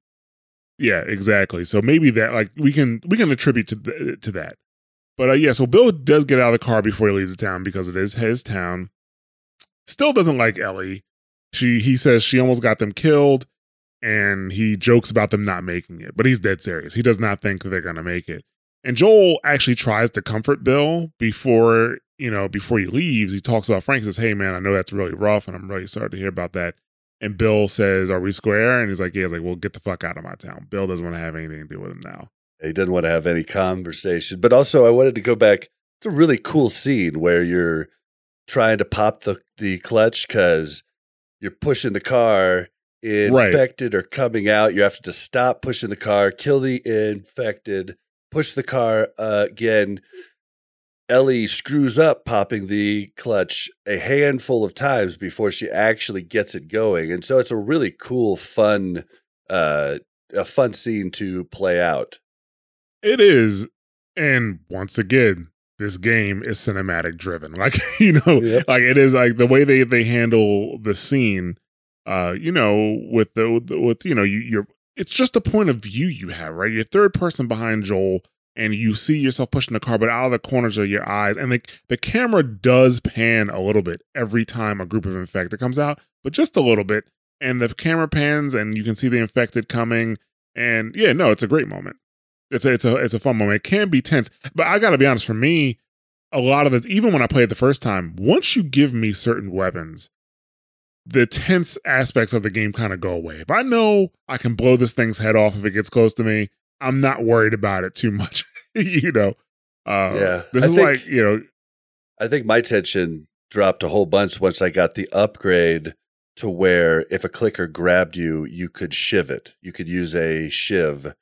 Yeah, exactly. So maybe that like we can we can attribute to th- to that. But uh, yeah, so Bill does get out of the car before he leaves the town because it is his town. Still doesn't like Ellie. She he says she almost got them killed, and he jokes about them not making it. But he's dead serious. He does not think they're gonna make it. And Joel actually tries to comfort Bill before you know before he leaves. He talks about Frank. Says, "Hey man, I know that's really rough, and I'm really sorry to hear about that." And Bill says, "Are we square?" And he's like, "Yeah." He's like, "Well, get the fuck out of my town." Bill doesn't want to have anything to do with him now. He doesn't want to have any conversation. But also, I wanted to go back. It's a really cool scene where you're trying to pop the the clutch because you're pushing the car. Right. Infected are coming out. You have to stop pushing the car, kill the infected, push the car uh, again. Ellie screws up popping the clutch a handful of times before she actually gets it going. And so it's a really cool, fun, uh, a fun scene to play out. It is, and once again, this game is cinematic driven. Like you know, like it is like the way they they handle the scene. Uh, you know, with the with, the- with you know you you're it's just a point of view you have, right? You're third person behind Joel, and you see yourself pushing the car, but out of the corners of your eyes, and the the camera does pan a little bit every time a group of infected comes out, but just a little bit, and the camera pans, and you can see the infected coming, and yeah, no, it's a great moment. It's a it's a it's a fun moment. It can be tense, but I got to be honest. For me, a lot of it, even when I played the first time, once you give me certain weapons, the tense aspects of the game kind of go away. If I know I can blow this thing's head off if it gets close to me, I'm not worried about it too much. you know, uh, Yeah, This I is think- like you know, I think my tension dropped a whole bunch once I got the upgrade to where if a clicker grabbed you, you could shiv it. You could use a shiv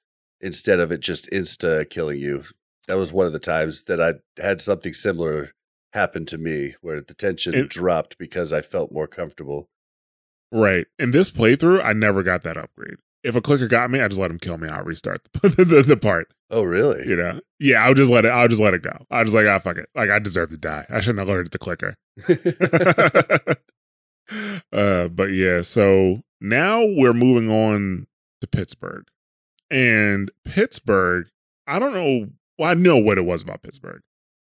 instead of it just insta killing you. That was one of the times that I had something similar happen to me where the tension It- dropped because I felt more comfortable. right. In this playthrough, I never got that upgrade. If a clicker got me, I just let him kill me. I'll restart the, the, the part. Oh, really? You know, yeah, I'll just let it. I'll just let it go. I was like, ah, fuck it. Like I deserve to die. I shouldn't have learned the clicker. uh, but yeah, so now we're moving on to Pittsburgh. And Pittsburgh, I don't know. Well, I know what it was about Pittsburgh.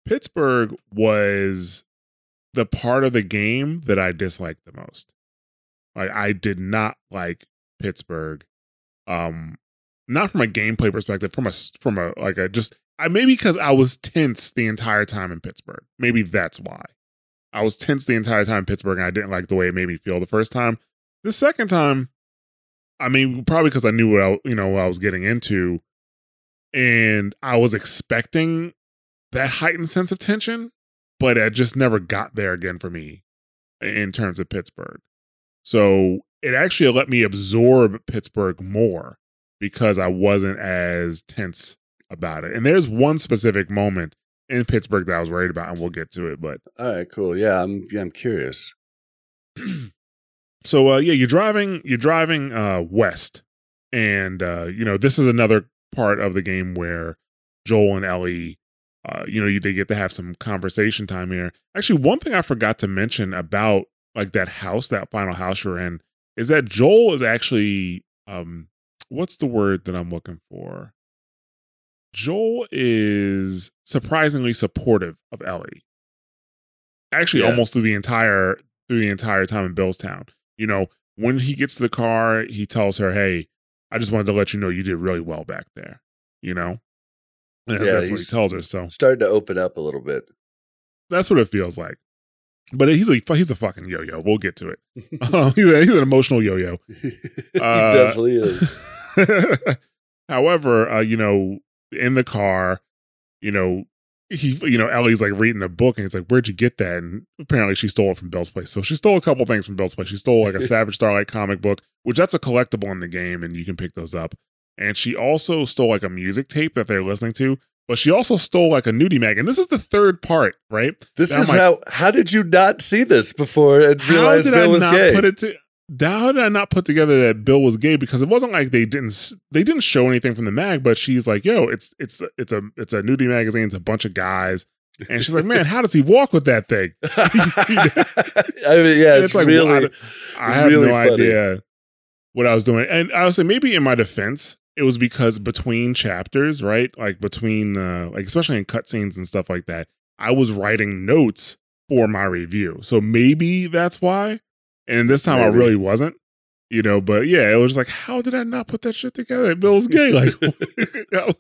Pittsburgh was the part of the game that I disliked the most. Like I did not like Pittsburgh. Um not from a gameplay perspective, from a from a like a just I maybe because I was tense the entire time in Pittsburgh. Maybe that's why. I was tense the entire time in Pittsburgh and I didn't like the way it made me feel the first time. The second time, I mean, probably because I knew what I, you know, what I was getting into and I was expecting that heightened sense of tension, but it just never got there again for me in terms of Pittsburgh. So it actually let me absorb Pittsburgh more because I wasn't as tense about it. And there's one specific moment in Pittsburgh that I was worried about, and we'll get to it. But All right, cool. Yeah, I'm yeah, I'm curious. so uh yeah you're driving you're driving uh west and uh you know this is another part of the game where joel and ellie uh you know you, they get to have some conversation time here. Actually one thing i forgot to mention about like that house that final house you're in is that joel is actually um what's the word that i'm looking for? Joel is surprisingly supportive of ellie. Actually Yeah. almost through the entire through the entire time in Bill's Town you know, when he gets to the car, he tells her, "Hey, I just wanted to let you know you did really well back there." You know, and Yeah, that's what he tells her. So Starting to open up a little bit. that's what it feels like. But he's a he's a fucking yo-yo. We'll get to it. Um, he's, a- he's an emotional yo-yo. he Uh, definitely is. However, uh, you know, in the car, you know, he, you know, Ellie's like reading a book and it's like, where'd you get that? And apparently she stole it from Bill's Place. So she stole a couple things from Bill's Place. She stole like a Savage Starlight comic book, which that's a collectible in the game and you can pick those up. And she also stole like a music tape that they're listening to, but she also stole like a nudie mag. And this is the third part, right? This I'm is like- how. How did you not see this before and How realize did Bill I was not gay? put it to how did I not put together that Bill was gay? Because it wasn't like they didn't they didn't show anything from the mag, but she's like, "Yo, it's it's it's a it's a nudie magazine. It's a bunch of guys," and she's like, "Man, how does he walk with that thing?" I mean, yeah, And it's, like, really. well, I, I have really no funny. idea what I was doing, and I would say maybe in my defense, it was because between chapters, right, like between uh, like especially in cutscenes and stuff like that, I was writing notes for my review, so maybe that's why. And this time I really wasn't, you know. But yeah, it was like, how did I not put that shit together? Bill's gay, like.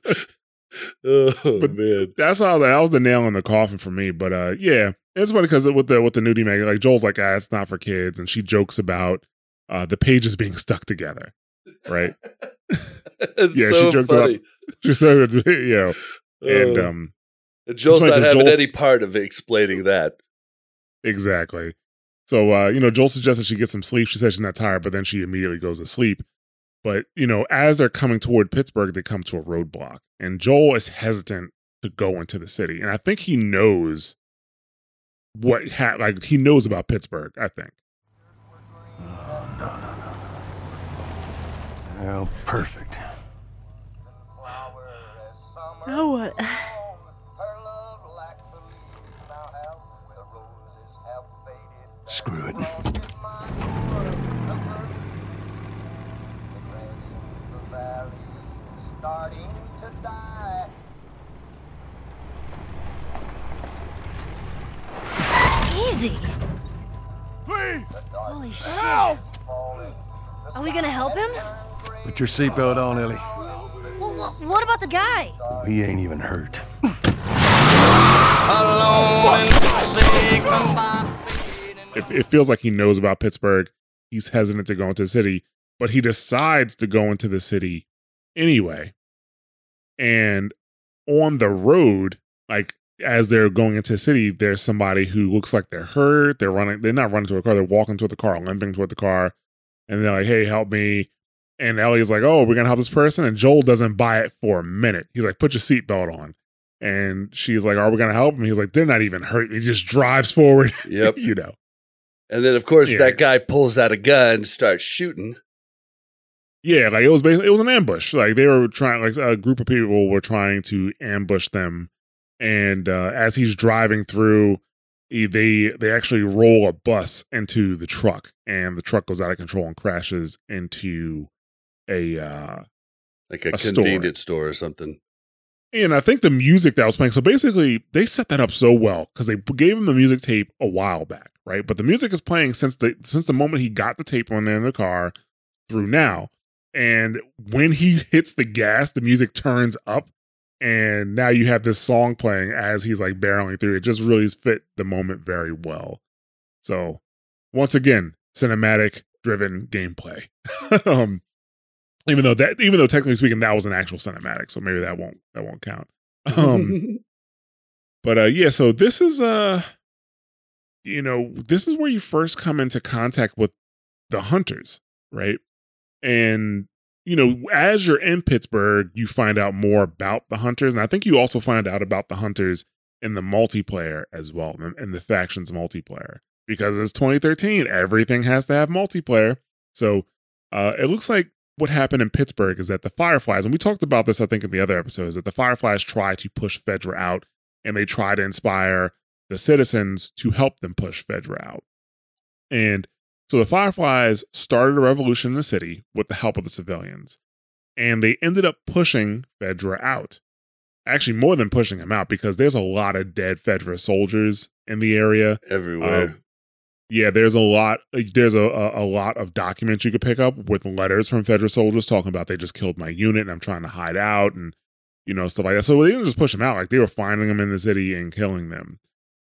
oh But- man, that's how that was the nail in the coffin for me. But uh, yeah, it's funny because with the with the nudie mag, like Joel's like, ah, it's not for kids, and she jokes about uh the pages being stuck together, right? Yeah, she so joked about- funny. She said, it's, you know, and Uh, um, and Joel's not having Joel's- any part of explaining that. exactly. So uh, you know, Joel suggests that she get some sleep. She says she's not tired, but then she immediately goes to sleep. But you know, as they're coming toward Pittsburgh, they come to a roadblock, and Joel is hesitant to go into the city, and I think he knows what ha- like he knows about Pittsburgh. I think. Oh, perfect. Now what? Screw it. Easy. Please. Holy shit. Help. Are we gonna help him? Put your seatbelt on, Ellie. Well, what about the guy? He ain't even hurt. Alone and say goodbye. It, it feels like he knows about Pittsburgh. He's hesitant to go into the city, but he decides to go into the city anyway. And on the road, like as they're going into the city, there's somebody who looks like they're hurt. They're running, they're not running to a car, they're walking toward the car, limping toward the car. And they're like, hey, help me. And Ellie's like, oh, we're going to help this person. And Joel doesn't buy it for a minute. He's like, put your seatbelt on. And she's like, are we going to help him? He's like, they're not even hurt. He just drives forward, Yep. you know. And then, of course, Yeah. that guy pulls out a gun, starts shooting. Yeah, like it was basically it was an ambush. Like they were trying, like a group of people were trying to ambush them, and uh, as he's driving through, he, they they actually roll a bus into the truck, and the truck goes out of control and crashes into a. Uh, Like a, A store. convenience store or something. And I think the music that was playing. So basically, they set that up so well because they gave him the music tape a while back, right? But the music is playing since the since the moment he got the tape when they're in the car through now. And when he hits the gas, the music turns up, and now you have this song playing as he's like barreling through. It just really fit the moment very well. So once again, cinematic driven gameplay. um, even though that, even though technically speaking, that was an actual cinematic, so maybe that won't that won't count. Um, but uh, yeah, so this is uh, you know, this is where you first come into contact with the hunters, right? And you know, as you're in Pittsburgh, you find out more about the hunters, and I think you also find out about the hunters in the multiplayer as well, in- the factions multiplayer, because it's 2013, everything has to have multiplayer. So uh, it looks like what happened in Pittsburgh is that the Fireflies, and we talked about this, I think, in the other episodes, that the Fireflies try to push Fedra out, and they try to inspire the citizens to help them push Fedra out. And so the Fireflies started a revolution in the city with the help of the civilians, and they ended up pushing Fedra out. Actually, more than pushing him out, because there's a lot of dead Fedra soldiers in the area. Everywhere. Um, yeah, there's a lot. There's a, a a lot of documents you could pick up with letters from Fedra soldiers talking about they just killed my unit and I'm trying to hide out and you know stuff like that. So they didn't just push them out; like they were finding them in the city and killing them.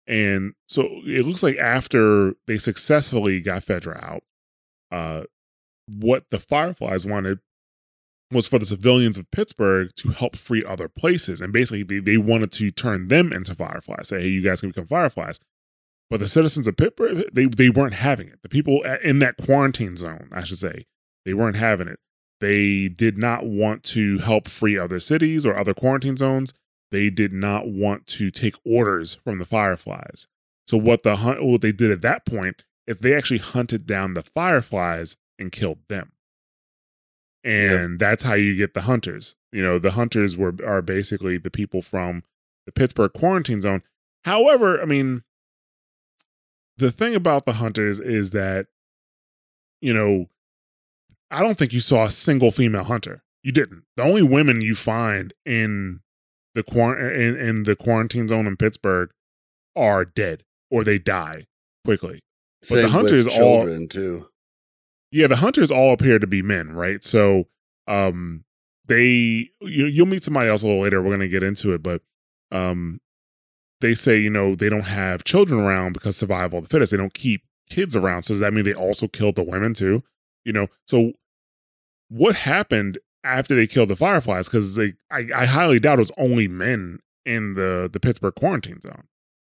And so it looks like after they successfully got Fedra out, uh, what the Fireflies wanted was for the civilians of Pittsburgh to help free other places, and basically they, they wanted to turn them into Fireflies. Say, hey, you guys can become Fireflies. But the citizens of Pittsburgh, they, they weren't having it. The people in that quarantine zone, I should say, they weren't having it. They did not want to help free other cities or other quarantine zones. They did not want to take orders from the Fireflies. So what the hunt, what they did at that point is they actually hunted down the Fireflies and killed them. And that's how you get the hunters. You know, the hunters were are basically the people from the Pittsburgh quarantine zone. However, I mean, the thing about the hunters is that you know i don't think you saw a single female hunter. You didn't. The only women you find in the quar- in, in the quarantine zone in pittsburgh are dead or they die quickly. But the Same hunters with all- children too. yeah the hunters all appear to be men right? So um they you, you'll meet somebody else a little later. We're going to get into it but um they say you know they don't have children around because survival of the fittest they don't keep kids around so does that mean they also killed the women too you know so what happened after they killed the fireflies because they I, I highly doubt it was only men in the the pittsburgh quarantine zone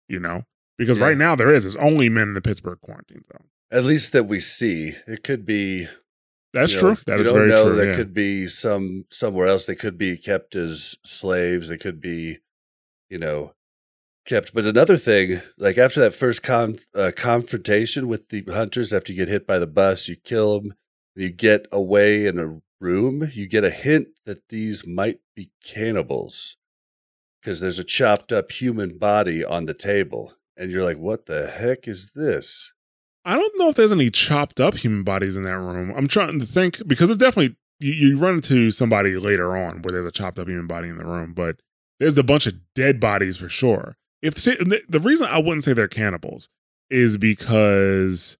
you know because Yeah. right now there is there's only men in the pittsburgh quarantine zone At least that we see. It could be. that's true know, that is very know. true There yeah. could be some somewhere else. They could be kept as slaves. They could be, you know, kept. But another thing, like after that first con- uh, confrontation with the hunters, after you get hit by the bus, you kill them. You get away in a room. You get a hint that these might be cannibals because there's a chopped up human body on the table, and you're like, "What the heck is this?" I don't know if there's any chopped up human bodies in that room. I'm trying to think because it's definitely you, you run into somebody later on where there's a chopped up human body in the room, but there's a bunch of dead bodies for sure. If the, the reason I wouldn't say they're cannibals is because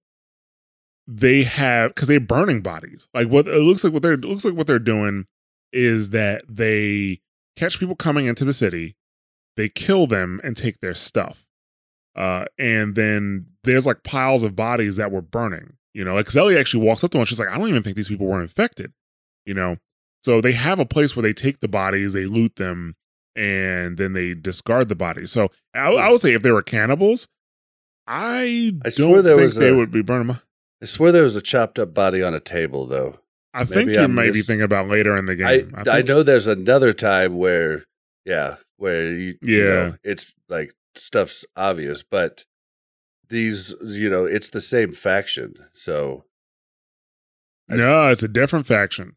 they have because they're burning bodies. Like what it looks like what they're looks like what they're doing is that they catch people coming into the city, they kill them and take their stuff. Uh, and then there's like piles of bodies that were burning. You know, like Ellie actually walks up to one. She's like, I don't even think these people were infected. You know, so they have a place where they take the bodies, they loot them, and then they discard the body. So I, hmm. I would say if they were cannibals, I, I don't swear there think was they a- would be burning. them. I swear there was a chopped up body on a table though. I think you I'm might be thinking about later in the game. I think, I know there's another time where yeah, where you, you know, Yeah. it's like stuff's obvious, but these you know, it's the same faction. So No, it's a different faction.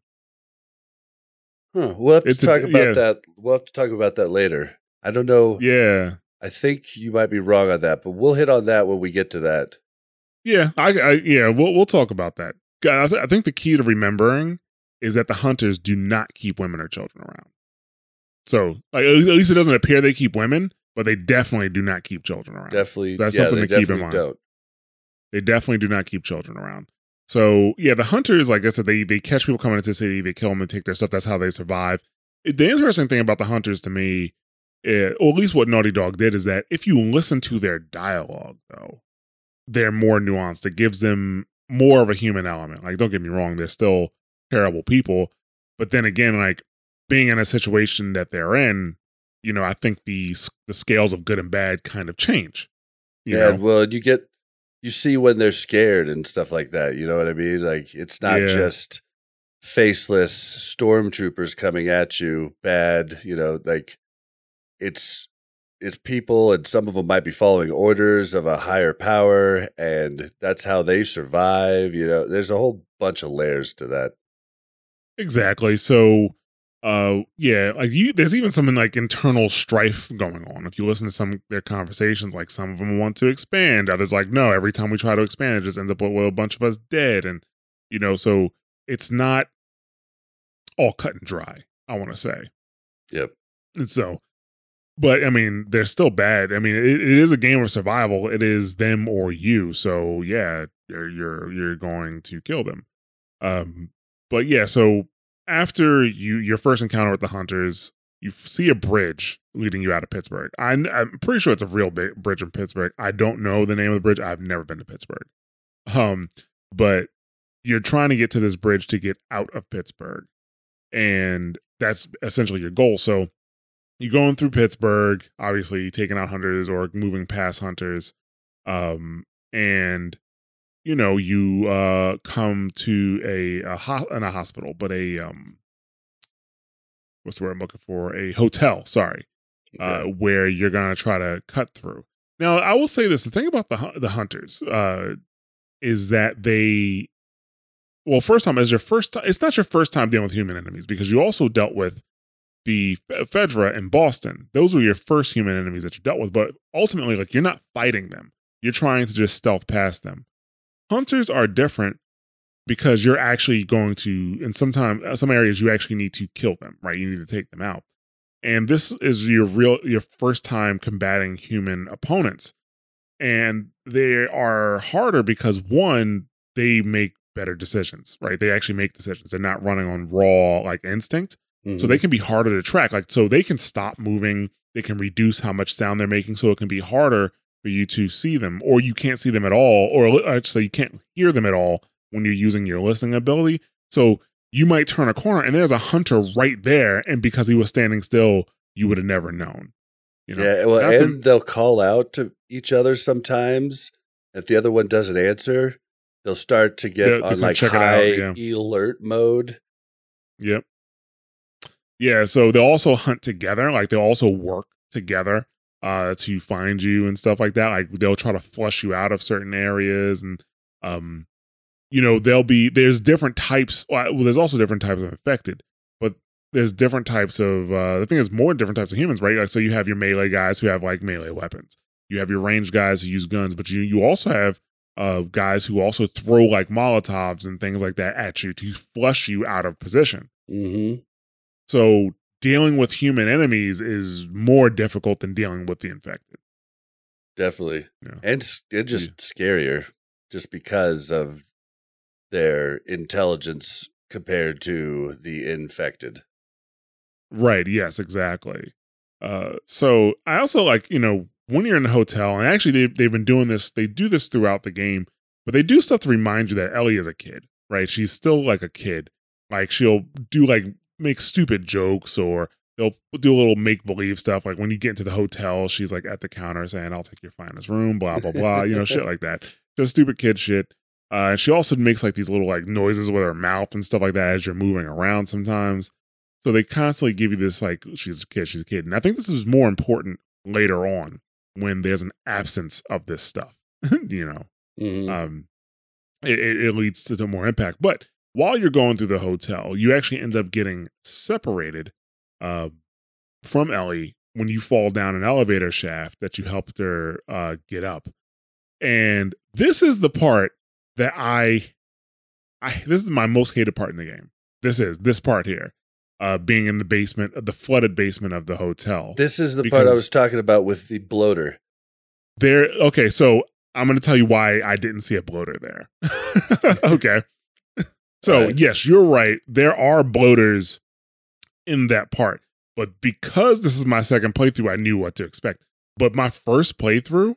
Huh, we'll have to It's a- talk about yeah. that. We'll have to talk about that later. I don't know. Yeah. I think you might be wrong on that, but we'll hit on that when we get to that. Yeah, I, I yeah, we'll we'll talk about that. I, th- I think the key to remembering is that the hunters do not keep women or children around. So, like, at least it doesn't appear they keep women, but they definitely do not keep children around. Definitely That's yeah, something to keep in mind. Don't. They definitely do not keep children around. So yeah, the hunters, like I said, they they catch people coming into the city, they kill them and take their stuff. That's how they survive. The interesting thing about the hunters to me, eh, or at least what Naughty Dog did, is that if you listen to their dialogue, though, they're more nuanced. It gives them more of a human element. Like, don't get me wrong, they're still terrible people, but then again, like being in a situation that they're in, you know, I think the the scales of good and bad kind of change. You yeah, know? well, you get you see when they're scared and stuff like that. You know what I mean? Like it's not Yeah. just faceless stormtroopers coming at you, bad. You know, like it's it's people, and some of them might be following orders of a higher power, and that's how they survive. You know, there's a whole bunch of layers to that. Exactly. So, uh, yeah, like you, there's even some like internal strife going on. If you listen to some their conversations, like some of them want to expand, others like no. Every time we try to expand, it just ends up with with a bunch of us dead, and you know, so it's not all cut and dry. I want to say, Yep. and so, but I mean, they're still bad. I mean, it, it is a game of survival. It is them or you. So yeah, you're you're you're going to kill them. Um, but yeah, so after you your first encounter with the hunters, you see a bridge leading you out of Pittsburgh. I, I'm pretty sure it's a real bridge in Pittsburgh. I don't know the name of the bridge. I've never been to Pittsburgh. Um, but you're trying to get to this bridge to get out of Pittsburgh, and that's essentially your goal. So you're going through Pittsburgh, obviously taking out hunters or moving past hunters, um, and you know you uh come to a, a ho- not a hospital, but a um, what's the word I'm looking for? A hotel. Sorry, uh, where you're gonna try to cut through. Now, I will say this: the thing about the the hunters uh, is that they, well, first time as your first time, it's not your first time dealing with human enemies because you also dealt with the Fedra in Boston. Those were your first human enemies that you dealt with, but ultimately, like you're not fighting them; you're trying to just stealth past them. Hunters are different because you're actually going to, in some time, uh, some areas, you actually need to kill them, right? You need to take them out. And this is your real your first time combating human opponents. And they are harder because one they make better decisions right? They actually make decisions. They're not running on raw like instinct. So they mm-hmm. can be harder to track. Like so they can stop moving. They can reduce how much sound they're making. So it can be harder for you to see them or you can't see them at all or actually you can't hear them at all when you're using your listening ability so you might turn a corner and there's a hunter right there and because he was standing still you would have never known you know yeah, well, That's a- and they'll call out to each other sometimes. If the other one doesn't answer, they'll start to get they'll on like check it out, high yeah. alert mode. Yep. Yeah, so they'll also hunt together, like they'll also work together uh to find you and stuff like that. Like they'll try to flush you out of certain areas and um you know, they'll be there's different types well, there's also different types of infected, but there's different types of uh the thing is more different types of humans, right? Like so you have your melee guys who have like melee weapons. You have your range guys who use guns, but you you also have uh guys who also throw like molotovs and things like that at you to flush you out of position. Mm-hmm. So dealing with human enemies is more difficult than dealing with the infected. definitely, Yeah. and s- and just scarier, just because of their intelligence compared to the infected. Right. Yes, exactly. Uh, so I also like, you know, when you're in a hotel, and actually they've, they've been doing this, they do this throughout the game, but they do stuff to remind you that Ellie is a kid, right? She's still like a kid. Like she'll do like make stupid jokes or they'll do a little make believe stuff. Like when you get into the hotel, she's like at the counter saying, I'll take your finest room, blah, blah, blah, you know, shit like that. Just stupid kid shit. Uh, and she also makes like these little like noises with her mouth and stuff like that as you're moving around sometimes. So they constantly give you this like she's a kid, she's a kid. And I think this is more important later on when there's an absence of this stuff. you know, Mhm. um, it, it, leads to more impact. But while you're going through the hotel, you actually end up getting separated uh, from Ellie when you fall down an elevator shaft that you helped her uh, get up. And this is the part that I, I this is my most hated part in the game. This is this part here, uh, being in the basement, the flooded basement of the hotel. This is the part I was talking about with the bloater. There, okay, so I'm going to tell you why I didn't see a bloater there. okay. So, Alright. yes, you're right. There are bloaters in that part. But because this is my second playthrough, I knew what to expect. But my first playthrough,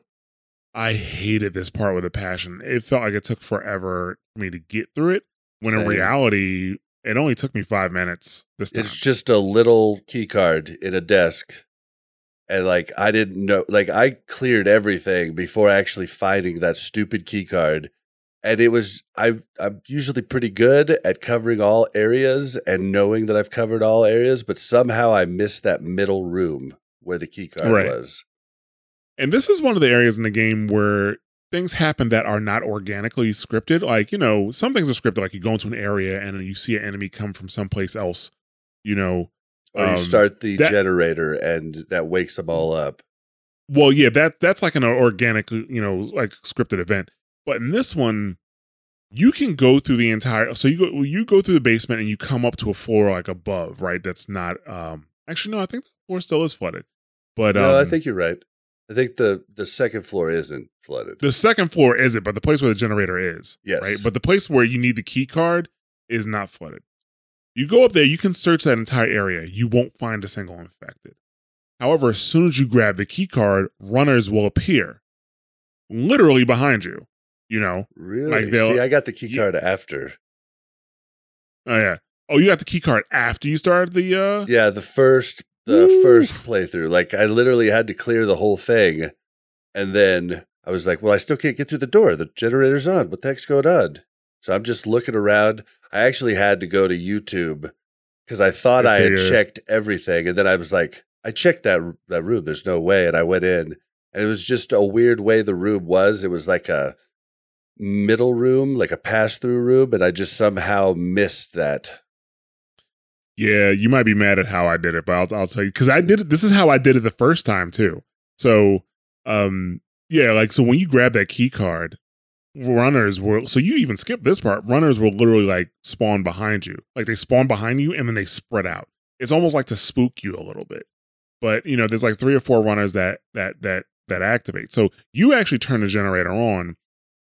I hated this part with a passion. It felt like it took forever for me to get through it. When in reality, it only took me five minutes this time. It's just a little key card in a desk. And like I didn't know like I cleared everything before actually finding that stupid key card. And it was I I'm usually pretty good at covering all areas and knowing that I've covered all areas, but somehow I missed that middle room where the key card Right. was. And this is one of the areas in the game where things happen that are not organically scripted. Like, you know, some things are scripted, like you go into an area and you see an enemy come from someplace else, you know. Or you Um, start the that- generator and that wakes them all up. Well, yeah, that that's like an organic, you know, like scripted event. But in this one, you can go through the entire so you go you go through the basement and you come up to a floor like above, right? That's not um actually no, I think the floor still is flooded. But um, no, I think you're right. I think the the second floor isn't flooded. The second floor isn't, but the place where the generator is. Yes. Right. But the place where you need the key card is not flooded. You go up there, you can search that entire area. You won't find a single infected. However, as soon as you grab the key card, runners will appear literally behind you. You know? really? like See, I got the key card after. Oh yeah. Oh, you got the key card after you started the uh Yeah, the first the Woo. first playthrough. Like I literally had to clear the whole thing. And then I was like, well, I still can't get through the door. The generator's on. What the heck's going on? So I'm just looking around. I actually had to go to YouTube because I thought I had yeah. checked everything. And then I was like, I checked that that room. There's no way. And I went in. And it was just a weird way the room was. It was like a middle room, like a pass through room. And I just somehow missed that. Yeah, you might be mad at how I did it, but I'll, I'll tell you because I did it. This is how I did it the first time too. So, um, yeah, like so when you grab that key card, runners were So you even skip this part. Runners will literally like spawn behind you, like they spawn behind you and then they spread out. It's almost like to spook you a little bit. But you know, there's like three or four runners that that that that activate. So you actually turn the generator on,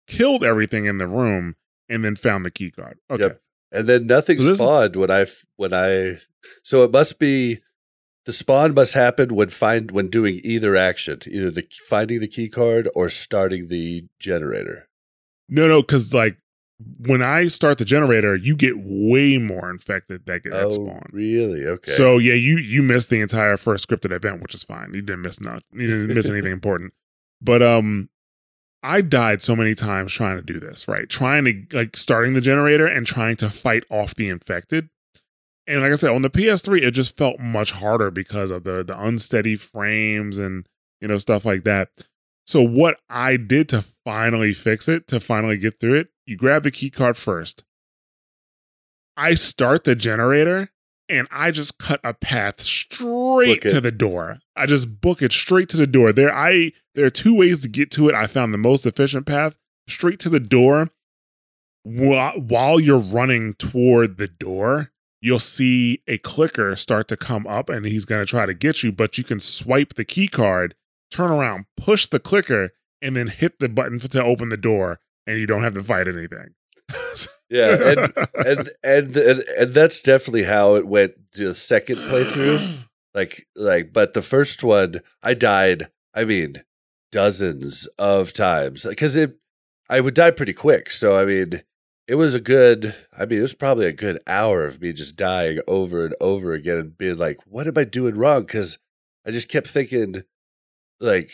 killed everything in the room, and then found the key card. Okay. Yep. And then nothing So this is- spawned when I when I so it must be the spawn must happen when find when doing either action, either the finding the key card or starting the generator. No, no, because like when I start the generator, you get way more infected that get that oh, spawn. really? Okay. So yeah, you you missed the entire first scripted event, which is fine. You didn't miss not you didn't miss anything important. But um I died so many times trying to do this, right? Trying to like starting the generator and trying to fight off the infected. And like I said, on the PS3, it just felt much harder because of the the unsteady frames and you know stuff like that. So what I did to finally fix it, to finally get through it, you grab the key card first. I start the generator and I just cut a path straight to the door. I just book it straight to the door. There I there are two ways to get to it. I found the most efficient path straight to the door. While, while you're running toward the door, you'll see a clicker start to come up and he's going to try to get you, but you can swipe the key card turn around, push the clicker, and then hit the button to open the door, and you don't have to fight anything. Yeah, and and, and and and that's definitely how it went the second playthrough. Like like, but the first one, I died. I mean, dozens of times because it. I would die pretty quick. So I mean, it was a good. I mean, it was probably a good hour of me just dying over and over again and being like, "What am I doing wrong?" Because I just kept thinking, like,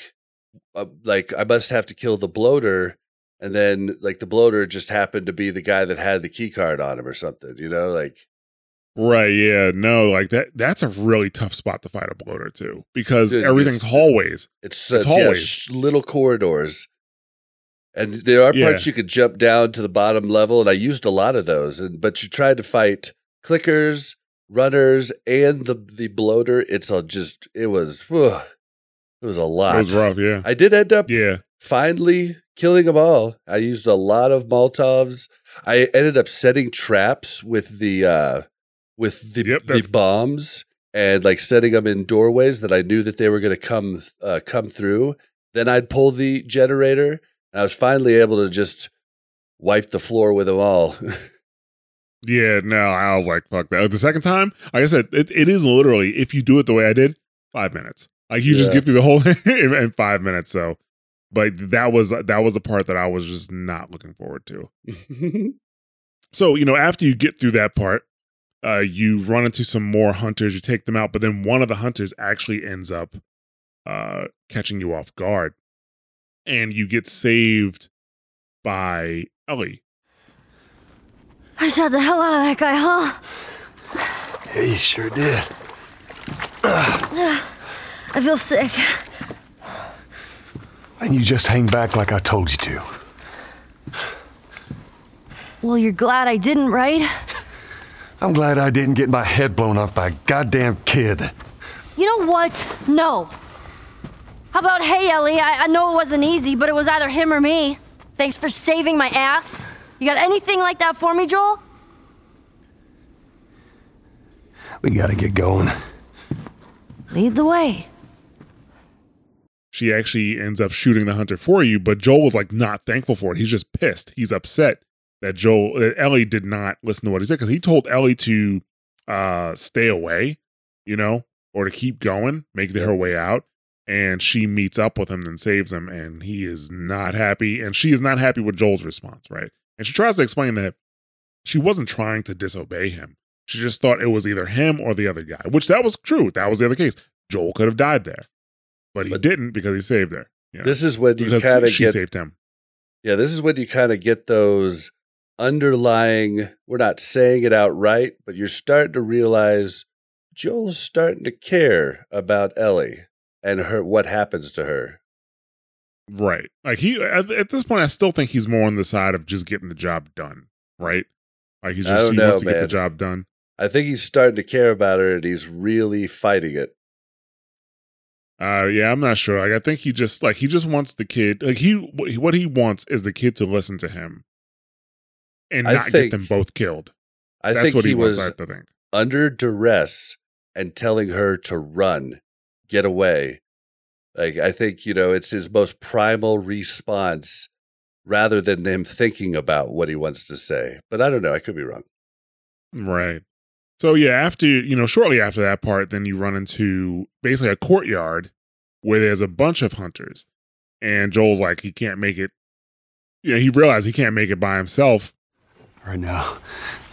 uh, like I must have to kill the bloater and then like the bloater just happened to be the guy that had the key card on him or something you know like right, yeah, no, like that. That's a really tough spot to fight a bloater too, because Dude, everything's it's- hallways. it's It's yeah, hallways. sh- little corridors and there are Yeah. parts you could jump down to the bottom level and i used a lot of those and but you tried to fight clickers runners and the the bloater it's all just it was whew, it was a lot It was rough, yeah, i did end up yeah, finally killing them all. I used a lot of Molotovs. I ended up setting traps with the uh with the Yep, the bombs and like setting them in doorways that I knew that they were going to come uh, come through. Then I'd pull the generator, and I was finally able to just wipe the floor with them all. yeah. No, I was like, fuck that. The second time, like I said, it, it is literally if you do it the way I did, five minutes. Like you just get through the whole thing in, in five minutes. So, but that was that was the part that I was just not looking forward to. So, you know, after you get through that part, uh, you run into some more hunters, you take them out, but then one of the hunters actually ends up uh, catching you off guard. And you get saved by Ellie. I shot the hell out of that guy, huh? Yeah, you sure did. I feel sick. And you just hang back like I told you to. Well, you're glad I didn't, right? I'm glad I didn't get my head blown off by a goddamn kid. You know what? No. How about, hey, Ellie, I, I know it wasn't easy, but it was either him or me. Thanks for saving my ass. You got anything like that for me, Joel? We gotta get going. Lead the way. She actually ends up shooting the hunter for you, but Joel was like not thankful for it. He's just pissed. He's upset that Joel, that Ellie did not listen to what he said because he told Ellie to uh, stay away, you know, or to keep going, make her way out. And she meets up with him and saves him, and he is not happy. And she is not happy with Joel's response, right? And she tries to explain that she wasn't trying to disobey him. She just thought it was either him or the other guy, which that was true. That was the other case. Joel could have died there, but he But- didn't because he saved her. Yeah. this is when you kind of she get saved him. Yeah, this is when you kind of get those underlying, we're not saying it outright, but you're starting to realize Joel's starting to care about Ellie and her what happens to her. Right. Like he at, at this point, I still think he's more on the side of just getting the job done. Right. Like he's just he know, wants to get the job done. I think he's starting to care about her and he's really fighting it. Uh, yeah, I'm not sure. Like I think he just like he just wants the kid. Like he what he wants is the kid to listen to him, and I not think- get them both killed. I That's think what he, he wants. was I think. under duress and telling her to run, get away. Like I think, you know, it's his most primal response rather than him thinking about what he wants to say. But I don't know, I could be wrong. Right. So yeah, after you know, shortly after that part, then you run into basically a courtyard where there's a bunch of hunters, and Joel's like he can't make it. You know, he realized he can't make it by himself. Right now,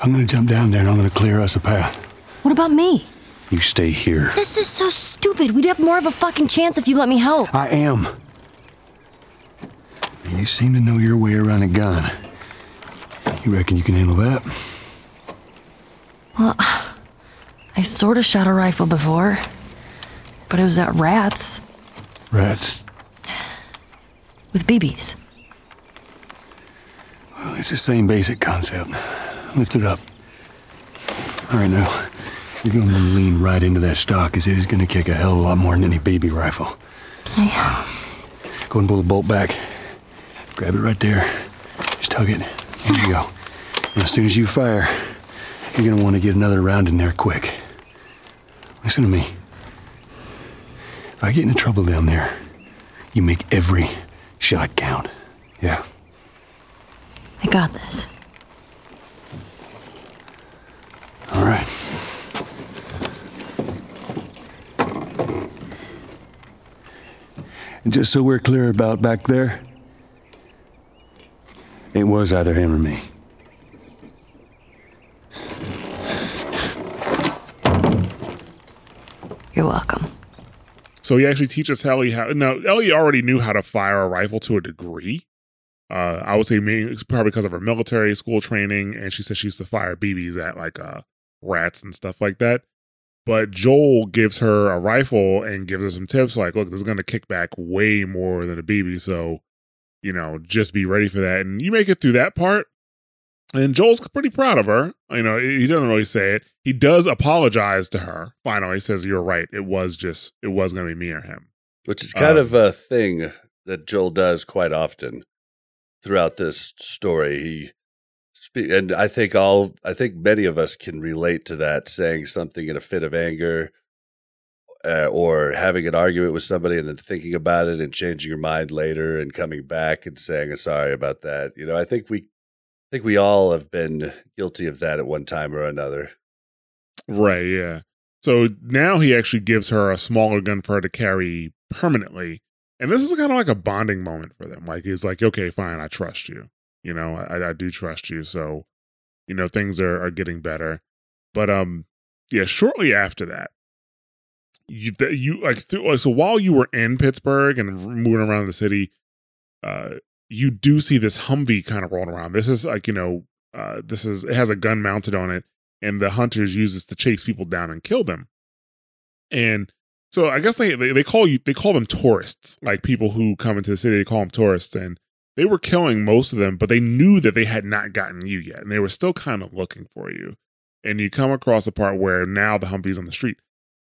I'm gonna jump down there and I'm gonna clear us a path. What about me? You stay here. This is so stupid. We'd have more of a fucking chance if you let me help. I am. You seem to know your way around a gun. You reckon you can handle that? I sort of shot a rifle before, but it was at rats Rats. with BBs. Well, it's the same basic concept. Lift it up. All right, now, you're going to lean right into that stock, as it is going to kick a hell of a lot more than any baby rifle. Okay. Go and pull the bolt back. Grab it right there. Just tug it. There you go. And as soon as you fire, you're to want to get another round in there quick. Listen to me. If I get into trouble down there, You make every shot count. Yeah. I got this. All right. And just so we're clear about back there, it was either him or me. You're welcome. So he actually teaches Ellie how. Now Ellie already knew how to fire a rifle to a degree. Uh, I would say maybe probably because of her military school training, and she said she used to fire BBs at like uh, rats and stuff like that. But Joel gives her a rifle and gives her some tips like, look, this is going to kick back way more than a BB. So, you know, just be ready for that. And you make it through that part. And Joel's pretty proud of her. You know, he doesn't really say it. He does apologize to her. Finally, says, You're right. It was just, it was going to be me or him. Which is kind Um, of a thing that Joel does quite often throughout this story. He and I think all I think many of us can relate to that saying something in a fit of anger uh, or having an argument with somebody and then thinking about it and changing your mind later and coming back and saying sorry about that. You know, I think we think we all have been guilty of that at one time or another. Right, yeah. So now he actually gives her a smaller gun for her to carry permanently. And this is kind of like a bonding moment for them. Like he's like, okay, fine, I trust you. You know, I, I do trust you. So, you know, things are, are getting better. But um, yeah, shortly after that, you you like, so while you were in Pittsburgh and moving around the city, uh, you do see this Humvee kind of rolling around. This is like you know, uh, this is it has a gun mounted on it, and the hunters use this to chase people down and kill them. And so I guess they, they they call you they call them tourists, like people who come into the city. They call them tourists, and they were killing most of them, but they knew that they had not gotten you yet, and they were still kind of looking for you. And you come across a part where now the Humvee's on the street.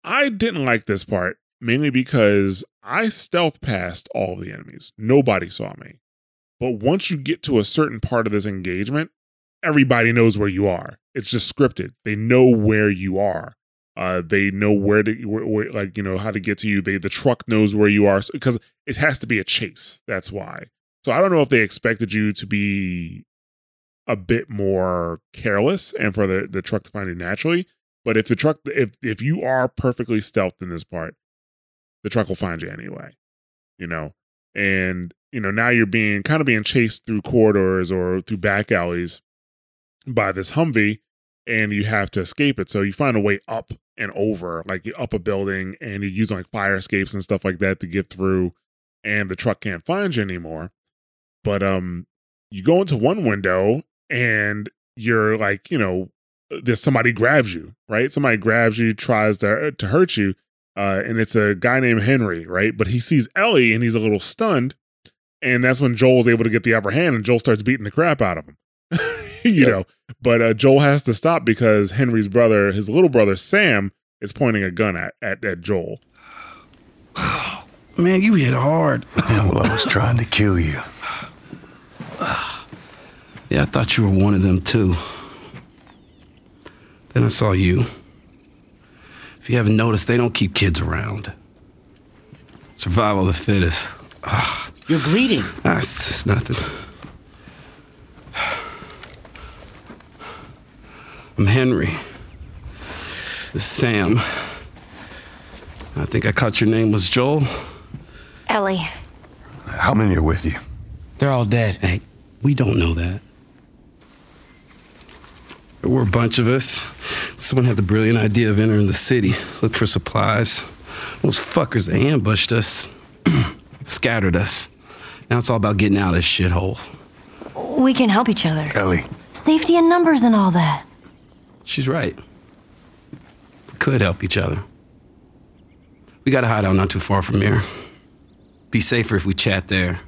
I didn't like this part mainly because I stealth past all the enemies. Nobody saw me. But once you get to a certain part of this engagement, everybody knows where you are. It's just scripted. They know where you are. Uh, they know where to, where, where, like you know, how to get to you. They the truck knows where you are because it has to be a chase. That's why. So I don't know if they expected you to be a bit more careless and for the the truck to find you naturally. But if the truck, if if you are perfectly stealthed in this part, the truck will find you anyway. You know, and you know now you're being kind of being chased through corridors or through back alleys by this Humvee, and you have to escape it. So you find a way up and over, like you're up a building, and you're using like fire escapes and stuff like that to get through, and the truck can't find you anymore. But um, you go into one window, and you're like, you know, there's somebody grabs you, right? Somebody grabs you, tries to to hurt you, uh, and it's a guy named Henry, right? But he sees Ellie, and he's a little stunned, and that's when Joel's able to get the upper hand, and Joel starts beating the crap out of him. you Yep. know, but uh, Joel has to stop because Henry's brother, his little brother Sam, is pointing a gun at at, at Joel. Man, you hit hard. Yeah, well, I was trying to kill you. Yeah, I thought you were one of them too. Then I saw you. If you haven't noticed, they don't keep kids around. Survival of the fittest. You're bleeding. Ah, it's just nothing. I'm Henry. This is Sam. I think I caught your name was Joel. Ellie. How many are with you? They're all dead. Hey, we don't know that. There were a bunch of us. Someone had the brilliant idea of entering the city, look for supplies. Those fuckers, they ambushed us, scattered us. Now it's all about getting out of this shithole. We can help each other. Ellie. Safety in numbers and all that. She's right. We could help each other. We got a hideout not too far from here. Be safer if we chat there.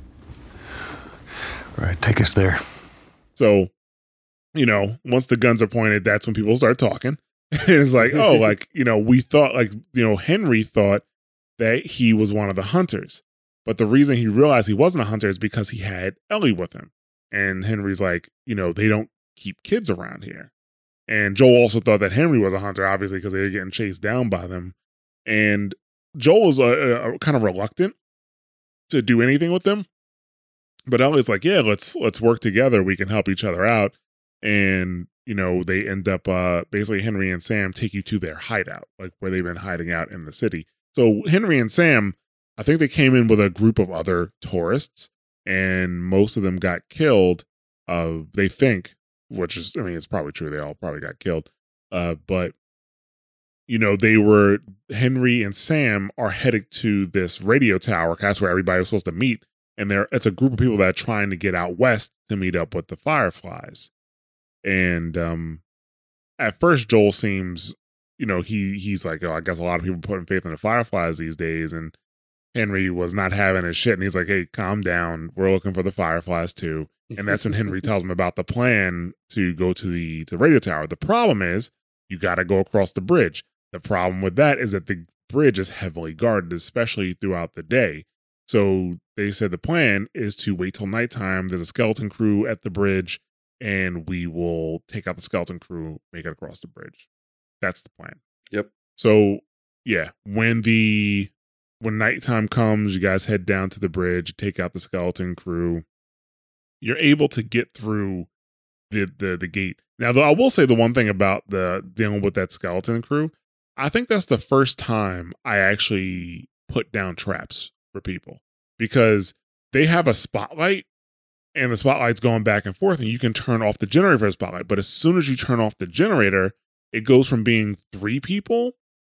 All right, take us there. So, you know, once the guns are pointed, that's when people start talking. and it's like, oh, like, you know, we thought, like, you know, Henry thought that he was one of the hunters. But the reason he realized he wasn't a hunter is because he had Ellie with him. And Henry's like, you know, they don't keep kids around here. And Joel also thought that Henry was a hunter, obviously, because they were getting chased down by them. And Joel was uh, uh, kind of reluctant to do anything with them. But Ellie's like, yeah, let's let's work together. We can help each other out. And you know, they end up uh basically Henry and Sam take you to their hideout, like where they've been hiding out in the city. So Henry and Sam, I think they came in with a group of other tourists, and most of them got killed. Uh, they think, which is, I mean, it's probably true. They all probably got killed. Uh, but you know, they were Henry and Sam are headed to this radio tower. That's where everybody was supposed to meet, and there it's a group of people that are trying to get out west to meet up with the Fireflies. And um, at first, Joel seems, you know, he he's like, oh, I guess a lot of people putting faith in the Fireflies these days, and Henry was not having his shit, and he's like, hey, calm down. We're looking for the Fireflies too. And that's when Henry tells him about the plan to go to the to the radio tower. The problem is you got to go across the bridge. The problem with that is that the bridge is heavily guarded, especially throughout the day. So they said the plan is to wait till nighttime. There's a skeleton crew at the bridge, and we will take out the skeleton crew, make it across the bridge. That's the plan. Yep. So yeah, when the when nighttime comes, you guys head down to the bridge, take out the skeleton crew. You're able to get through the the the gate. Now, though, I will say the one thing about the dealing with that skeleton crew, I think that's the first time I actually put down traps for people because they have a spotlight and the spotlight's going back and forth and you can turn off the generator for the spotlight. But as soon as you turn off the generator, it goes from being three people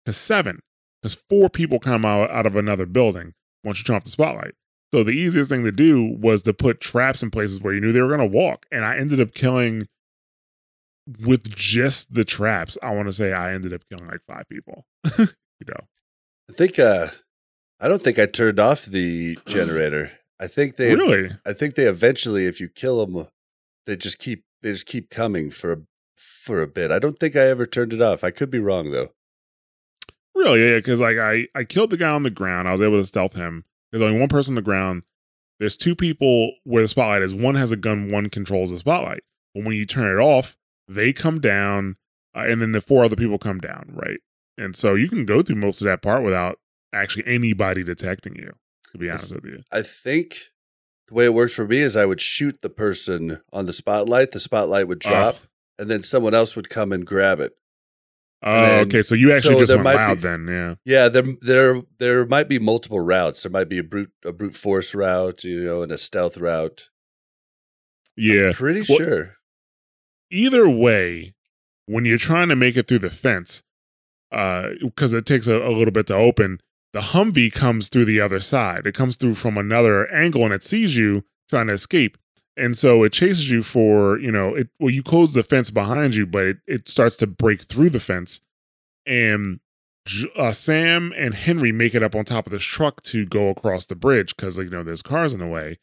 to seven because four people come out, out of another building once you turn off the spotlight. So the easiest thing to do was to put traps in places where you knew they were going to walk. And I ended up killing with just the traps. I want to say I ended up killing like five people. you know, I think uh I don't think I turned off the generator. I think they really? I think they eventually if you kill them they just keep they just keep coming for a for a bit. I don't think I ever turned it off. I could be wrong though. Really? Yeah, because like I I killed the guy on the ground. I was able to stealth him. There's only one person on the ground. There's two people where the spotlight is. One has a gun. One controls the spotlight. But when you turn it off, they come down, uh, and then the four other people come down, right? And so you can go through most of that part without actually anybody detecting you. To be honest with you, I think the way it works for me is I would shoot the person on the spotlight, the spotlight would uh, drop, Oh. and then someone else would come and grab it. Oh, then- okay. So you actually so just went loud be- then, yeah. Yeah, there there there might be multiple routes. There might be a brute a brute force route, you know, and a stealth route. Yeah. Pretty Well, sure. either way, when you're trying to make it through the fence, uh, because it takes a, a little bit to open, the Humvee comes through the other side. It comes through from another angle and it sees you trying to escape. And so it chases you for, you know, it well, you close the fence behind you, but it, it starts to break through the fence. And uh, Sam and Henry make it up on top of this truck to go across the bridge because, you know, there's cars in the way.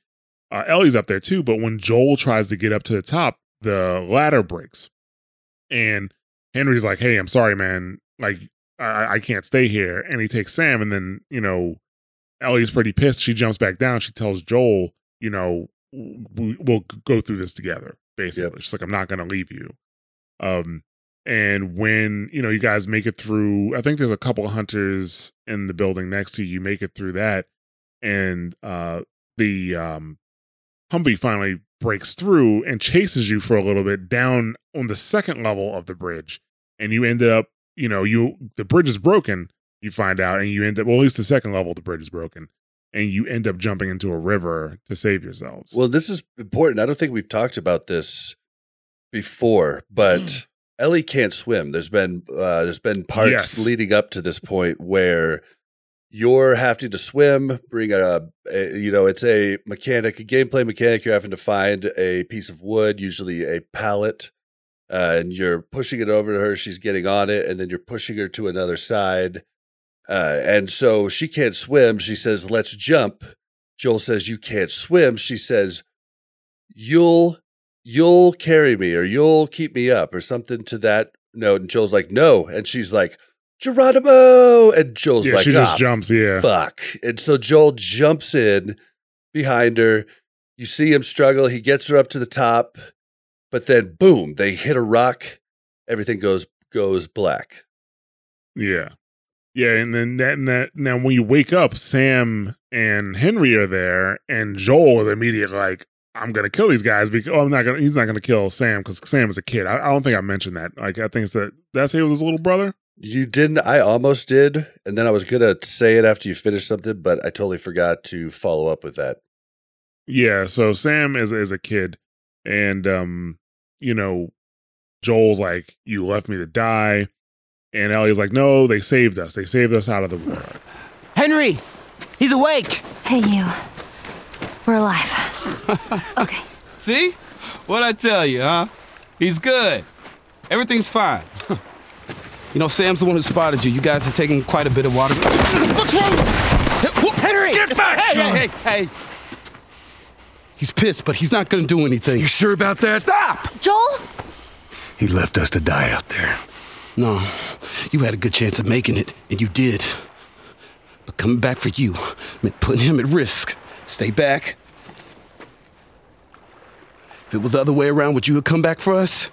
Uh, Ellie's up there too, but when Joel tries to get up to the top, the ladder breaks. And Henry's like, hey, I'm sorry, man. Like, I, I can't stay here. And he takes Sam, and then, you know, Ellie's pretty pissed. She jumps back down. She tells Joel, you know, we, we'll go through this together, basically. She's like, I'm not going to leave you. Um, and when, you know, you guys make it through, I think there's a couple of hunters in the building next to you. You make it through that. And uh, the um, Humvee finally breaks through and chases you for a little bit down on the second level of the bridge. And you ended up, you know, you the bridge is broken, you find out, and you end up well, at least the second level the bridge is broken. And you end up jumping into a river to save yourselves. Well, this is important. I don't think we've talked about this before, but Ellie can't swim. There's been uh, there's been parts Yes. leading up to this point where you're having to swim, bring a, a you know, it's a mechanic, a gameplay mechanic. You're having to find a piece of wood, usually a pallet, uh, and you're pushing it over to her. She's getting on it, and then you're pushing her to another side. Uh, and so she can't swim. She says, "Let's jump." Joel says, "You can't swim." She says, "You'll you'll carry me, or you'll keep me up, or something to that note." And Joel's like, "No," and she's like, "Geronimo!" And Joel's yeah, like, she just "Ah, jumps, yeah. fuck. And so Joel jumps in behind her. You see him struggle. He gets her up to the top, but then boom, they hit a rock. Everything goes goes black. Yeah. Yeah, and then that, and that now when you wake up, Sam and Henry are there, and Joel is immediately like, "I'm gonna kill these guys because oh, I'm not gonna. He's not gonna kill Sam because Sam is a kid. I, I don't think I mentioned that. Like, I think it's that that's he was his little brother. You didn't. I almost did, and then I was gonna say it after you finished something, but I totally forgot to follow up with that. Yeah, so Sam is is a kid, and um, you know, Joel's like, "You left me to die," and Ellie's like, "No, they saved us. They saved us out of the war." Henry! He's awake! Hey, you. We're alive. okay. See? What'd I tell you, huh? He's good. Everything's fine. You know, Sam's the one who spotted you. You guys are taking quite a bit of water. What's wrong? Henry! Get back, hey, hey, hey, hey. He's pissed, but he's not gonna do anything. You sure about that? Stop! Joel? He left us to die out there. No, you had a good chance of making it, and you did. But coming back for you meant putting him at risk. Stay back. If it was the other way around, would you have come back for us?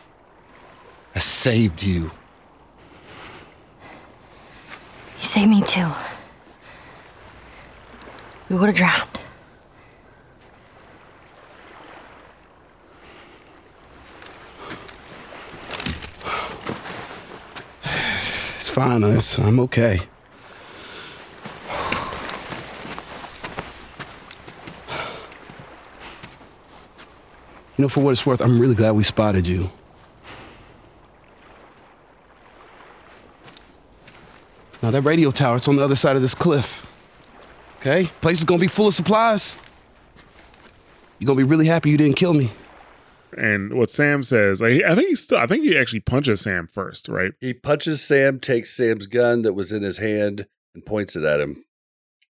I saved you. He saved me too. We would have drowned. It's fine, us. I'm okay. You know, for what it's worth, I'm really glad we spotted you. Now, that radio tower, it's on the other side of this cliff. Okay? Place is gonna be full of supplies. You're gonna be really happy you didn't kill me. And what Sam says, like, I think he still, I think he actually punches Sam first, right? He punches Sam, takes Sam's gun that was in his hand, and points it at him.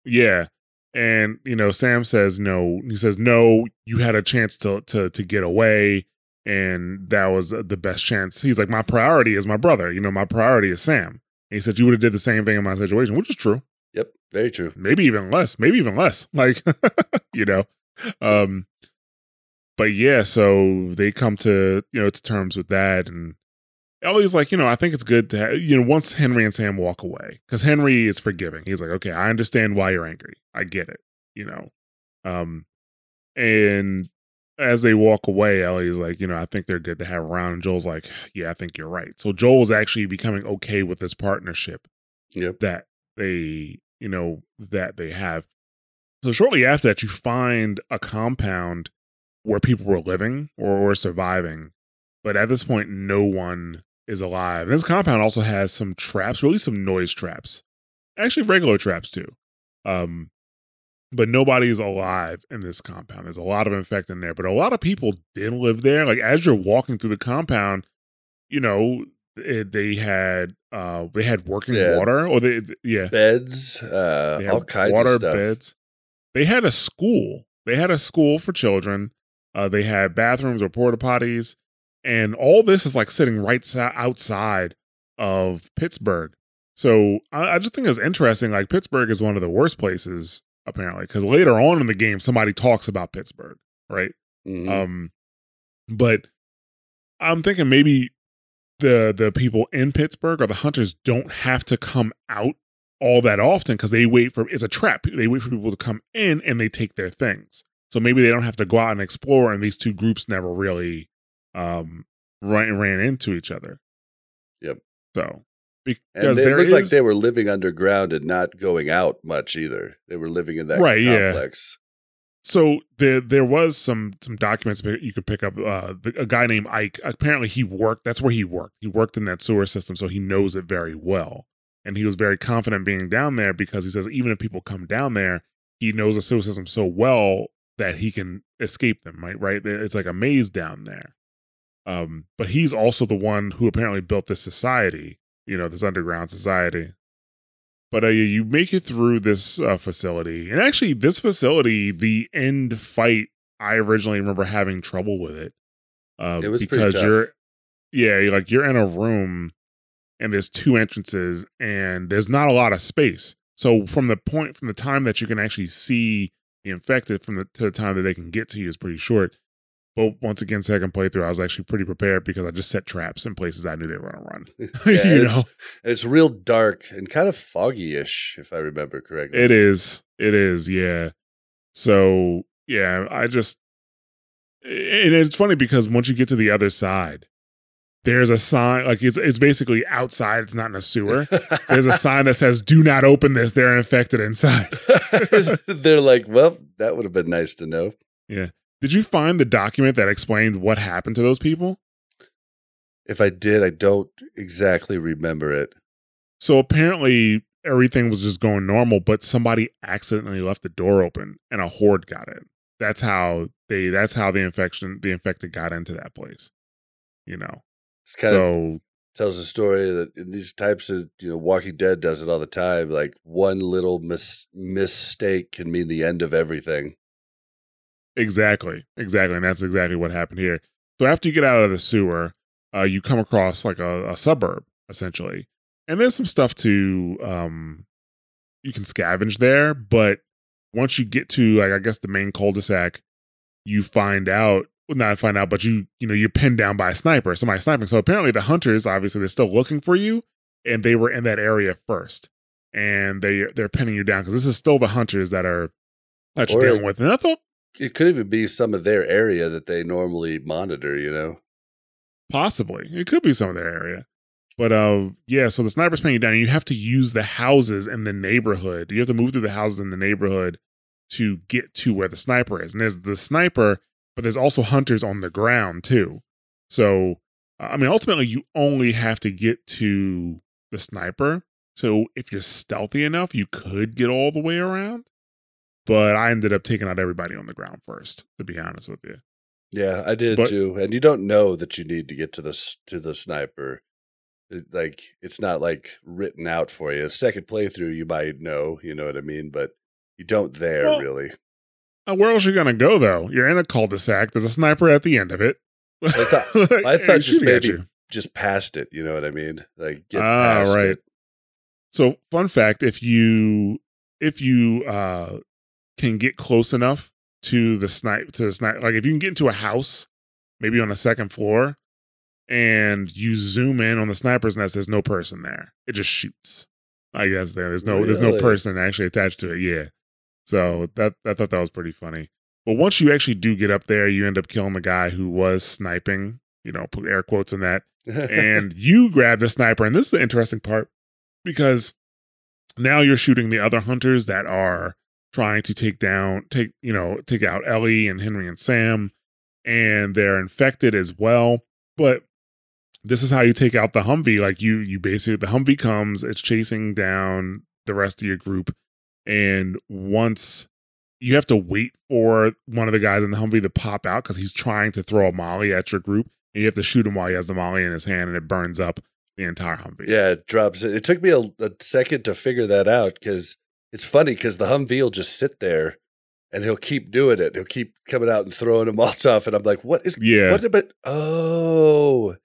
Yeah. And you know, Sam says no. He says no. You had a chance to to to get away, and that was the best chance. He's like, my priority is my brother. You know, my priority is Sam. And he said you would have did the same thing in my situation, which is true. Yep, very true. Maybe even less. Maybe even less. Like, you know, um, but yeah. So they come to you know to terms with that, and Ellie's like, you know, I think it's good to have, you know once Henry and Sam walk away because Henry is forgiving. He's like, okay, I understand why you're angry. I get it. You know, um, and as they walk away, Ellie's like, you know, I think they're good to have around. And Joel's like, yeah, I think you're right. So Joel's actually becoming okay with this partnership Yep. that they, you know, that they have. So shortly after that, you find a compound where people were living or, or surviving. But at this point, no one is alive. This compound also has some traps, really some noise traps. Actually, regular traps too. Um, but nobody is alive in this compound. There's a lot of infect in there, but a lot of people did live there. Like as you're walking through the compound, you know, it, they had uh they had working water or they yeah Beds, uh, all kinds water of stuff. beds. They had a school. They had a school for children. Uh, they had bathrooms or porta potties, and all this is like sitting right si- outside of Pittsburgh. So I, I just think it's interesting. Like Pittsburgh is one of the worst places apparently, because later on in the game, somebody talks about Pittsburgh, right? Mhm. Um, but I'm thinking maybe the the people in Pittsburgh or the hunters don't have to come out all that often because they wait for it's a trap. They wait for people to come in and they take their things. So maybe they don't have to go out and explore. And these two groups never really um ran ran into each other. Yep. So and because they there looked like they were living underground and not going out much either. They were living in that Right, yeah. complex. So there there was some some documents you could pick up. Uh, the, a guy named Ike. Apparently, he worked. That's where he worked. He worked in that sewer system, so he knows it very well. And he was very confident being down there because he says even if people come down there, he knows the sewer system so well that he can escape them. Right, right. It's like a maze down there. Um, but he's also the one who apparently built this society. You know, this underground society. But uh, you make it through this uh, facility, and actually, this facility, the end fight, I originally remember having trouble with it. Uh, It was because you're, yeah, you're like you're in a room, and there's two entrances, and there's not a lot of space. So from the point, from the time that you can actually see infected, from the to the time that they can get to you is pretty short. But once again, second playthrough, I was actually pretty prepared because I just set traps in places I knew they were going to run. Yeah, you it's, know, it's real dark and kind of foggy-ish, if I remember correctly. it is. It is. Yeah. So yeah, I just and it's funny because once you get to the other side, there's a sign like it's it's basically outside. It's not in a sewer. There's a sign that says "Do not open this. They're infected inside." They're like, well, that would have been nice to know. Yeah. Did you find the document that explained what happened to those people? If I did, I don't exactly remember it. So apparently everything was just going normal, but somebody accidentally left the door open and a horde got in. That's how they that's how the infection the infected got into that place. You know. It's kind of so tells a story that in these types of you know Walking Dead does it all the time. Like one little mis- mistake can mean the end of everything. exactly. Exactly. And that's exactly what happened here. So after you get out of the sewer, uh, you come across like a, a suburb, essentially. And there's some stuff to um you can scavenge there, but once you get to like I guess the main cul-de-sac, you find out well, not find out, but you you know you're pinned down by a sniper, somebody sniping. So apparently the hunters, obviously, they're still looking for you, and they were in that area first, and they they're pinning you down because this is still the hunters that are that you're Or- dealing with. And I thought It could even be some of their area that they normally monitor. You know, possibly it could be some of their area, but uh yeah. So the sniper's pinning you down, and you have to use the houses in the neighborhood. You have to move through the houses in the neighborhood to get to where the sniper is, and there's the sniper but there's also hunters on the ground too. So, uh, I mean, ultimately, you only have to get to the sniper. So, if you're stealthy enough, you could get all the way around. But I ended up taking out everybody on the ground first, to be honest with you. yeah, I did But- too. And you don't know that you need to get to the to the sniper. It- like it's not like written out for you. Second playthrough, you might know. You know what I mean? But you don't there Well, really. Uh, where else are you gonna go though? You're in a cul-de-sac. There's a sniper at the end of it. I thought- I thought just maybe- you. Just past it. You know what I mean? Like get Ah, past right. it. So, fun fact: if you if you uh can get close enough to the snipe to the snipe, like if you can get into a house, maybe on the second floor, and you zoom in on the sniper's nest, there's no person there. It just shoots. I guess there. There's no there's no person actually attached to it. Yeah. So that I thought that was pretty funny. But once you actually do get up there, you end up killing the guy who was sniping. You know, put air quotes on that and you grab the sniper. And this is the interesting part because now you're shooting the other hunters that are trying to take down, take, you know, take out Ellie and Henry and Sam, and they're infected as well. But this is how you take out the Humvee. Like you, you basically, the Humvee comes, it's chasing down the rest of your group. And once you have to wait for one of the guys in the Humvee to pop out because he's trying to throw a molly at your group. And you have to shoot him while he has the molly in his hand and it burns up the entire Humvee. Yeah, it drops. It took me a, a second to figure that out because it's funny because the Humvee will just sit there and he'll keep doing it. He'll keep coming out and throwing them all off, and I'm like, "What is? Yeah. What about? Oh,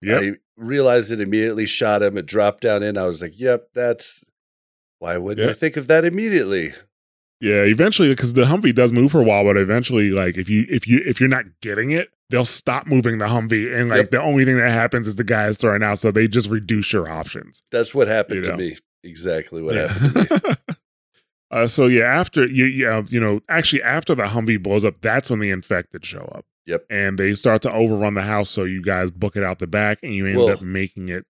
yeah. I realized it immediately. Shot him. It dropped down in. I was like, "Yep, that's why wouldn't I think of that immediately?" Yeah, eventually because the Humvee does move for a while, but eventually, like if you if you if you're not getting it, they'll stop moving the Humvee, and like Yep. the only thing that happens is the guy is throwing out, so they just reduce your options. That's what happened You to know. me. Exactly what Yeah. happened to me. uh, so yeah, after you, yeah, you know, actually after the Humvee blows up, that's when the infected show up. Yep. and they start to overrun the house, so you guys book it out the back, and you end Well- up making it.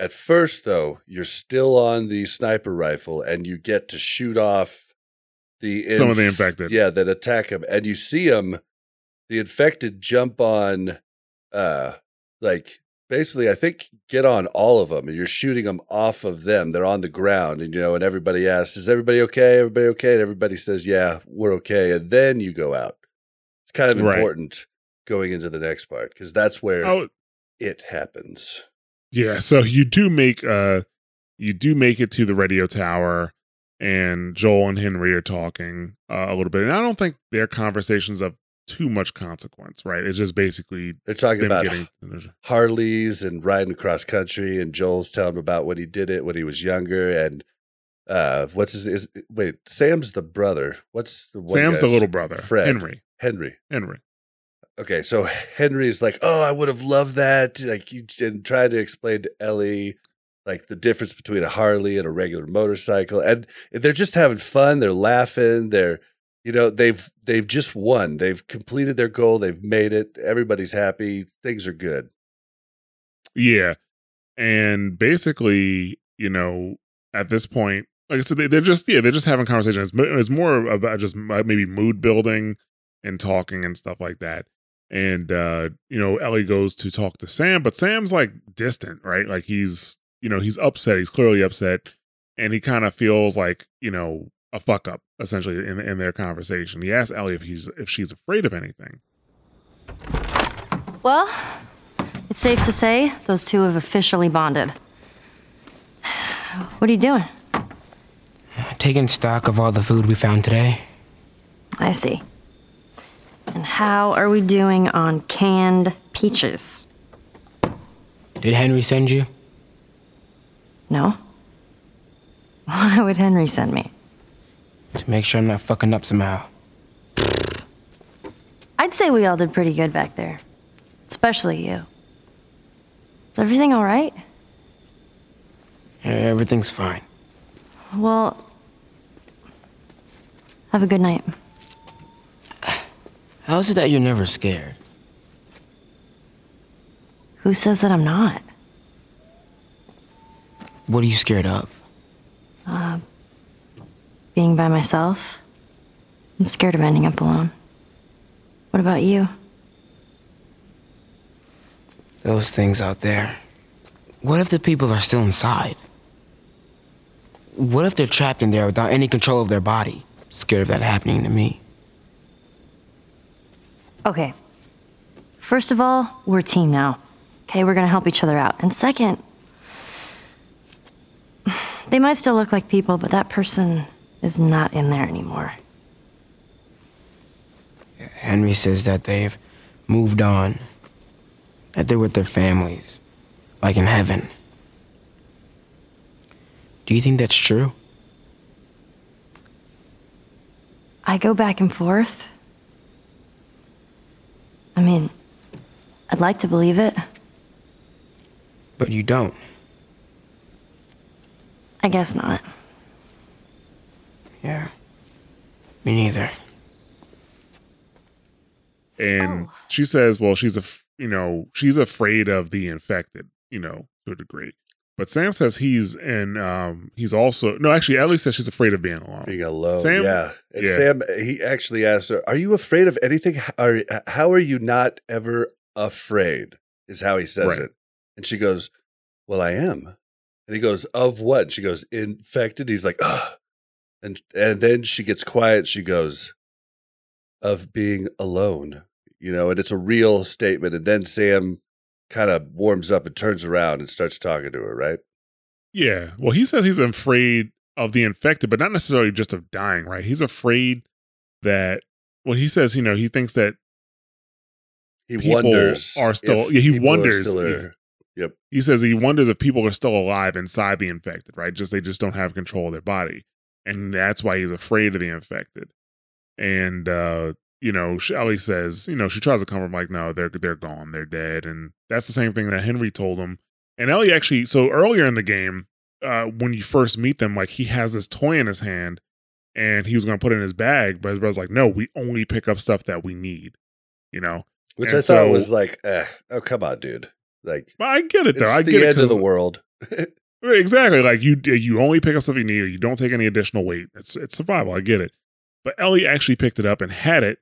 At first, though, you're still on the sniper rifle, and you get to shoot off the Some of the infected. Yeah, that attack him, and you see them. The infected jump on, uh, like basically, I think get on all of them, and you're shooting them off of them. They're on the ground, and you know, and everybody asks, "Is everybody okay? Everybody okay?" And everybody says, "Yeah, we're okay." And then you go out. It's kind of Right. important going into the next part because that's where Oh, it happens. Yeah, so you do make uh you do make it to the radio tower and Joel and Henry are talking uh, a little bit. And I don't think their conversations of too much consequence, right? It's just basically They're talking about getting Harleys and riding across country, and Joel's telling him about when he did it when he was younger, and uh, what's his is wait Sam's the brother. What's the one Sam's the little brother, Fred. Henry. Henry. Henry. Okay, so Henry's like, "Oh, I would have loved that." Like, he and tried to explain to Ellie like the difference between a Harley and a regular motorcycle, and they're just having fun. They're laughing. They're, you know, they've they've just won. They've completed their goal. They've made it. Everybody's happy. Things are good. Yeah. And basically, you know, at this point, like I said, they, they're just yeah, they're just having conversations. It's, more about just maybe mood building and talking and stuff like that. And uh, you know, Ellie goes to talk to Sam, but Sam's like distant, right? Like he's you know he's upset. He's clearly upset, and he kind of feels like you know a fuck up essentially in in their conversation. He asks Ellie if he's if she's afraid of anything. Well, it's safe to say those two have officially bonded. What are you doing? Taking stock of all the food we found today. I see. And how are we doing on canned peaches? Did Henry send you? No? Why would Henry send me? To make sure I'm not fucking up somehow. I'd say we all did pretty good back there. Especially you. Is everything all right? Yeah, everything's fine. Well, have a good night. How is it that you're never scared? Who says that I'm not? What are you scared of? Uh, being by myself? I'm scared of ending up alone. What about you? Those things out there. What if the people are still inside? What if they're trapped in there without any control of their body? Scared of that happening to me. Okay. First of all, we're a team now. Okay, we're gonna help each other out. And second, they might still look like people, but that person is not in there anymore. Henry says that they've moved on, that they're with their families, like in heaven. Do you think that's true? I go back and forth. I mean, I'd like to believe it. But you don't. I guess not. Yeah. Me neither. and Oh. she says, "Well, she's a you know she's afraid of the infected, you know, to a degree." But Sam says he's and um he's also no, actually, Ellie says she's afraid of being alone. Being alone, Sam- yeah. And yeah. Sam, he actually asked her, "Are you afraid of anything? Are how are you not ever afraid?" Is how he says Right. it, and she goes, "Well, I am." And he goes, "Of what?" And she goes, "Infected." He's like, "Ugh," and and then she gets quiet. She goes, "Of being alone," you know, and it's a real statement. And then Sam kind of warms up and turns around and starts talking to her, right? Yeah, well, he says he's afraid of the infected, but not necessarily just of dying. Right? He's afraid that. Well, he says, you know, he thinks that He People wonders are still- yeah, he wonders, still yeah. Yep. he says he wonders if people are still alive inside the infected, right? Just they just don't have control of their body, and that's why he's afraid of the infected. And uh, you know, Ellie says, you know, she tries to comfort like, no, they're they're gone, they're dead, and that's the same thing that Henry told him. And Ellie actually, so earlier in the game, uh, when you first meet them, like he has this toy in his hand, and he was going to put it in his bag, but his brother's like, no, we only pick up stuff that we need, you know. Which And I thought was like, eh, oh come on, dude. Like But I get it though. I the get it end of the world. Exactly. Like you, you only pick up stuff you need. You don't take any additional weight. It's it's survival. I get it. But Ellie actually picked it up and had it,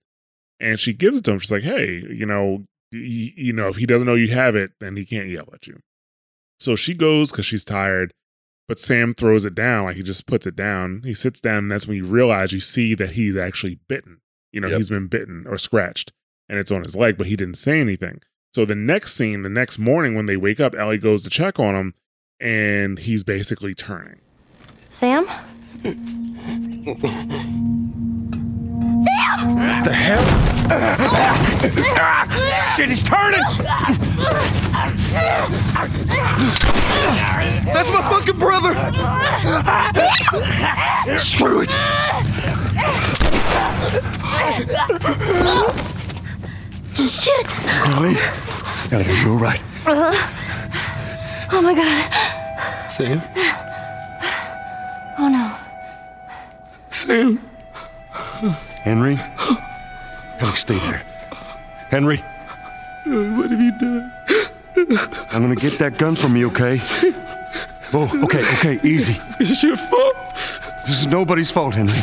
and she gives it to him. She's like, "Hey, you know, you, you know, if he doesn't know you have it, then he can't yell at you." So she goes because she's tired. But Sam throws it down. Like he just puts it down. He sits down, and that's when you realize you see that he's actually bitten. You know, Yep. he's been bitten or scratched, and it's on his leg. But he didn't say anything. So the next scene, the next morning when they wake up, Ellie goes to check on him, and he's basically turning. Sam? The hell? Shit, he's turning! That's my fucking brother! Screw it! Shit! Ellie? Ellie, are you all right? Uh-huh. Oh my god. Sam? Oh no. Sam? Henry? Henry, stay there. Henry, What have you done? I'm gonna get that gun from you, okay? Oh, okay, okay, easy. This is your fault. This is nobody's fault, Henry.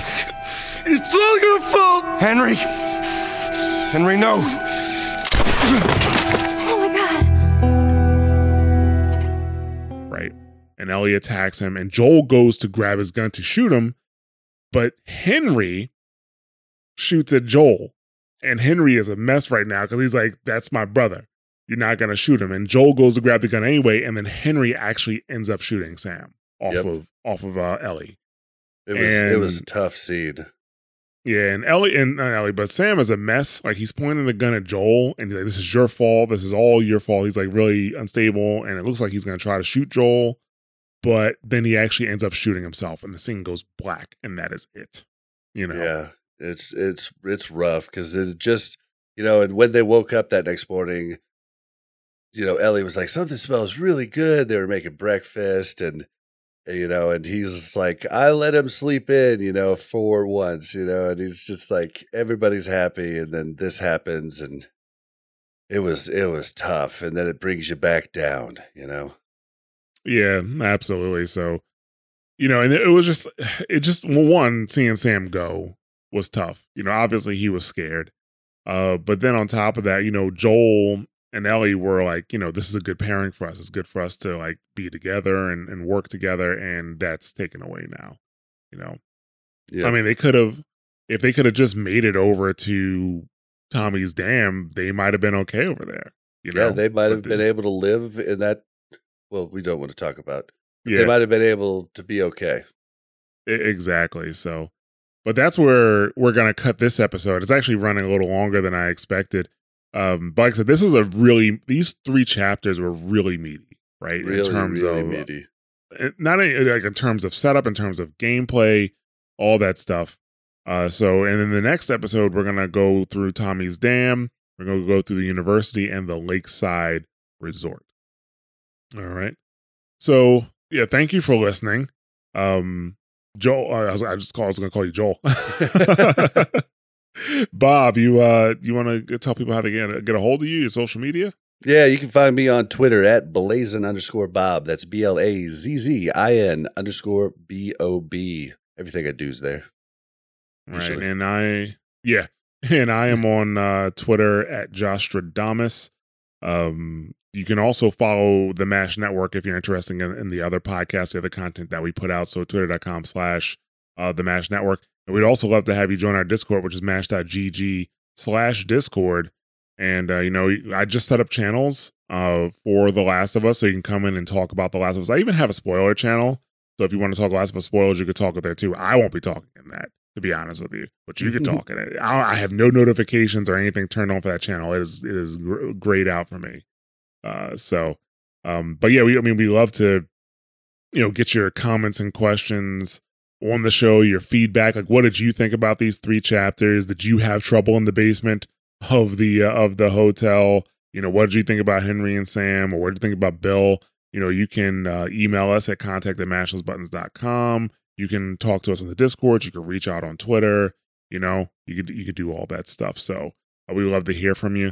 It's all your fault. Henry! Henry, no! Oh my god. right? And Ellie attacks him, and Joel goes to grab his gun to shoot him, but Henry shoots at Joel. And Henry is a mess right now because he's like, That's my brother. You're not going to shoot him. And Joel goes to grab the gun anyway, and then Henry actually ends up shooting Sam off Yep. of off of uh, Ellie. It was it was a tough seed. Yeah, and Ellie and not Ellie, but Sam is a mess. Like he's pointing the gun at Joel, and he's like, "This is your fault. This is all your fault." He's like really unstable, and it looks like he's gonna try to shoot Joel, but then he actually ends up shooting himself, and the scene goes black, and that is it. You know, Yeah, it's it's it's rough because it just you know, and when they woke up that next morning, you know, Ellie was like, "Something smells really good." They were making breakfast, and you know, and he's like, "I let him sleep in," you know, for once, you know, and he's just like, everybody's happy, and then this happens, and it was it was tough, and then it brings you back down, you know. Yeah, absolutely. So, you know, and it was just, it just, one, seeing Sam go was tough. You know, obviously he was scared. Uh, but then on top of that, you know, Joel and Ellie were like, you know, this is a good pairing for us. It's good for us to like be together and, and work together. And that's taken away now, you know. Yeah. I mean, they could have, if they could have just made it over to Tommy's Dam, they might have been okay over there. You know, yeah, they might have been able to live in that. Well, we don't want to talk about. Yeah. They might have been able to be okay. Exactly. So, but that's where we're gonna cut this episode. It's actually running a little longer than I expected. Um, but like I said, this is a really these three chapters were really meaty, right? Really, in terms really of meaty. uh, not in, like in terms of setup, in terms of gameplay, all that stuff. Uh, so, and in the next episode, we're gonna go through Tommy's Dam. We're gonna go through the university and the Lakeside Resort. All right. So, yeah, thank you for listening. Um, Joel, uh, I, was, I just call, I was gonna call you Joel. Bob, you uh, you want to tell people how to get get a hold of you, your social media? Yeah, you can find me on Twitter at blazin underscore Bob. That's B L A Z Z I N underscore B O B. Everything I do is there. Right. Usually. And I, yeah. And I am on uh, Twitter at Jostradamus. Um, you can also follow the MASH network if you're interested in, in the other podcasts, the other content that we put out. So twitter.com slash uh, the MASH network. And we'd also love to have you join our Discord, which is mash.gg slash Discord. And, uh, you know, I just set up channels uh, for The Last of Us. So you can come in and talk about The Last of Us. I even have a spoiler channel. So if you want to talk Last of Us spoilers, you could talk there too. I won't be talking in that, to be honest with you, but you could talk in it. I, I have no notifications or anything turned on for that channel. It is it is gr- grayed out for me. Uh, so, um, but yeah, we I mean we love to, you know, get your comments and questions on the show, your feedback. Like, what did you think about these three chapters? Did you have trouble in the basement of the uh, of the hotel? You know, what did you think about Henry and Sam, or what did you think about Bill? you know, you can uh, email us at contact at mashthosebuttons.com. You can talk to us on the Discord. You can reach out on Twitter. You know, you could you could do all that stuff. So uh, we would love to hear from you.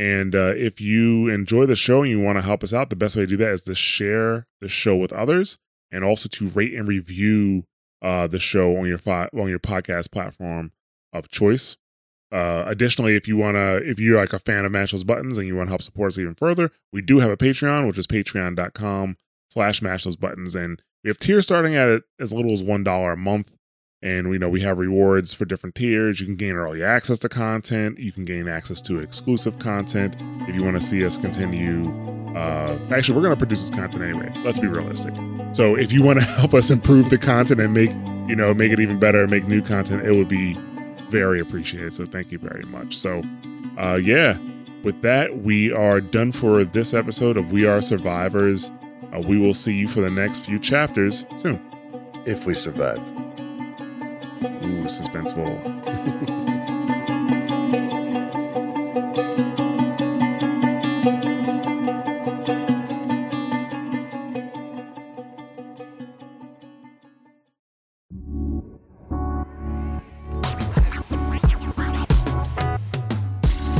And uh, if you enjoy the show and you want to help us out, the best way to do that is to share the show with others, and also to rate and review uh, the show on your fi- on your podcast platform of choice. Uh, additionally, if you want to, if you're like a fan of Mash Those Buttons and you want to help support us even further, we do have a Patreon, which is patreon.com slash Mash Those Buttons. And we have tiers starting at as little as $1 a month. And we know we have rewards for different tiers. You can gain early access to content. You can gain access to exclusive content. If you want to see us continue, uh, actually, we're going to produce this content anyway. Let's be realistic. So if you want to help us improve the content and make, you know, make it even better, make new content, it would be very appreciated. So thank you very much. So, uh, yeah, with that, we are done for this episode of We Are Survivors. Uh, we will see you for the next few chapters soon. If we survive. Ooh, suspenseful.